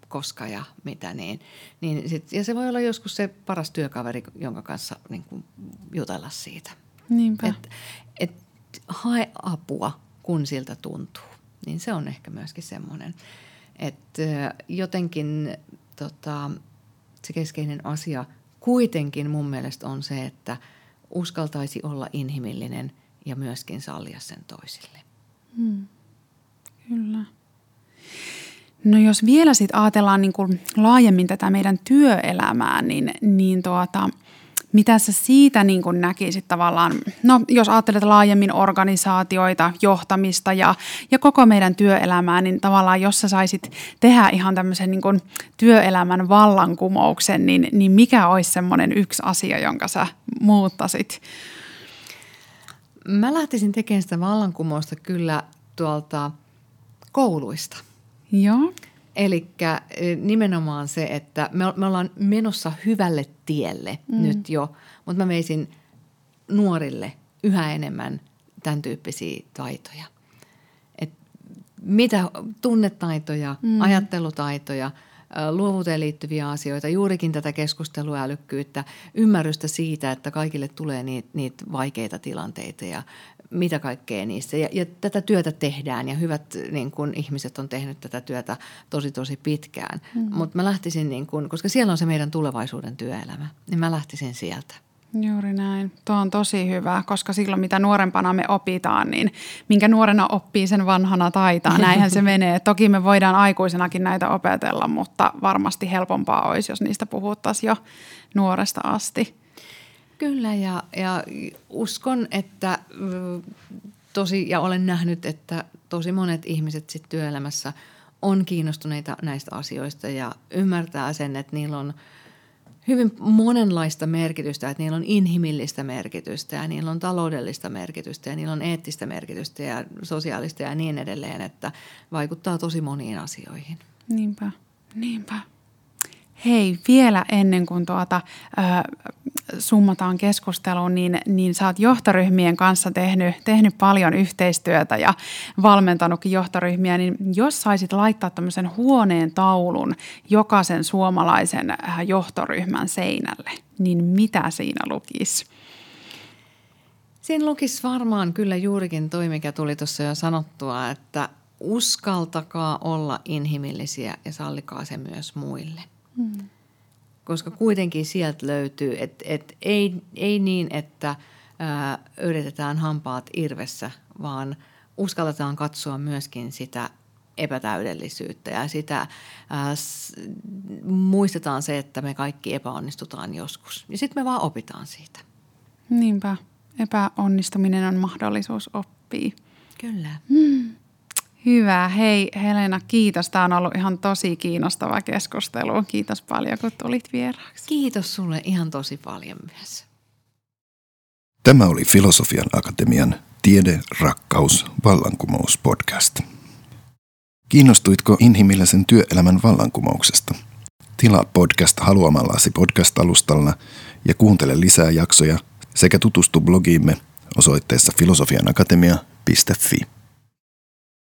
koska ja mitä niin. niin sit, ja se voi olla joskus se paras työkaveri, jonka kanssa niin kuin jutella siitä. Niinpä. Et, et hae apua, kun siltä tuntuu niin se on ehkä myöskin semmoinen, että jotenkin tota, se keskeinen asia kuitenkin mun mielestä on se, että uskaltaisi olla inhimillinen ja myöskin sallia sen toisille. Hmm. Kyllä. No jos vielä sitten ajatellaan niin kuin laajemmin tätä meidän työelämää, niin, niin tuota, mitä sä siitä niin kuin näkisit tavallaan, no jos ajattelet laajemmin organisaatioita, johtamista ja, ja koko meidän työelämää, niin tavallaan jos sä saisit tehdä ihan tämmöisen niin kuin työelämän vallankumouksen, niin, niin mikä olisi semmoinen yksi asia, jonka sä muuttasit? Mä lähtisin tekemään sitä vallankumousta kyllä tuolta kouluista. Joo. Eli nimenomaan se, että me, me ollaan menossa hyvälle tielle mm. nyt jo, mutta mä veisin nuorille yhä enemmän tämän tyyppisiä taitoja. Et mitä tunnetaitoja, mm. ajattelutaitoja, luovuuteen liittyviä asioita, juurikin tätä keskusteluälykkyyttä, ymmärrystä siitä, että kaikille tulee niitä, niitä vaikeita tilanteita ja mitä kaikkea niissä. Ja, ja tätä työtä tehdään ja hyvät niin kun, ihmiset on tehnyt tätä työtä tosi tosi pitkään. Mm-hmm. Mutta mä lähtisin, niin kun, koska siellä on se meidän tulevaisuuden työelämä, niin mä lähtisin sieltä. Juuri näin. Tuo on tosi hyvä, koska silloin mitä nuorempana me opitaan, niin minkä nuorena oppii, sen vanhana taitaa. Näinhän se menee. Toki me voidaan aikuisenakin näitä opetella, mutta varmasti helpompaa olisi, jos niistä puhuttaisiin jo nuoresta asti. Kyllä ja, ja uskon, että tosi, ja olen nähnyt, että tosi monet ihmiset sit työelämässä on kiinnostuneita näistä asioista ja ymmärtää sen, että niillä on hyvin monenlaista merkitystä, että niillä on inhimillistä merkitystä ja niillä on taloudellista merkitystä ja niillä on eettistä merkitystä ja sosiaalista ja niin edelleen, että vaikuttaa tosi moniin asioihin. Niinpä, niinpä. Hei, vielä ennen kuin tuota, ö, summataan keskusteluun, niin, niin sä oot johtoryhmien kanssa tehnyt, tehnyt paljon yhteistyötä ja valmentanutkin johtoryhmiä, niin jos saisit laittaa tämmöisen huoneen taulun jokaisen suomalaisen johtoryhmän seinälle, niin mitä siinä lukisi? Siinä lukisi varmaan kyllä juurikin toi, mikä tuli tuossa jo sanottua, että uskaltakaa olla inhimillisiä ja sallikaa se myös muille – Mm. Koska kuitenkin sieltä löytyy, että et ei, ei niin, että ää, yritetään hampaat irvessä, vaan uskalletaan katsoa myöskin sitä epätäydellisyyttä ja sitä ää, s, muistetaan se, että me kaikki epäonnistutaan joskus. Ja sitten me vaan opitaan siitä. Niinpä. Epäonnistuminen on mahdollisuus oppia. Kyllä. Mm. Hyvä. Hei Helena, kiitos. Tämä on ollut ihan tosi kiinnostava keskustelu. Kiitos paljon, kun tulit vieraaksi. Kiitos sulle ihan tosi paljon myös. Tämä oli Filosofian Akatemian Tiede, rakkaus, vallankumous podcast. Kiinnostuitko inhimillisen työelämän vallankumouksesta? Tilaa podcast haluamallasi podcast-alustalla ja kuuntele lisää jaksoja sekä tutustu blogiimme osoitteessa filosofianakatemia.fi.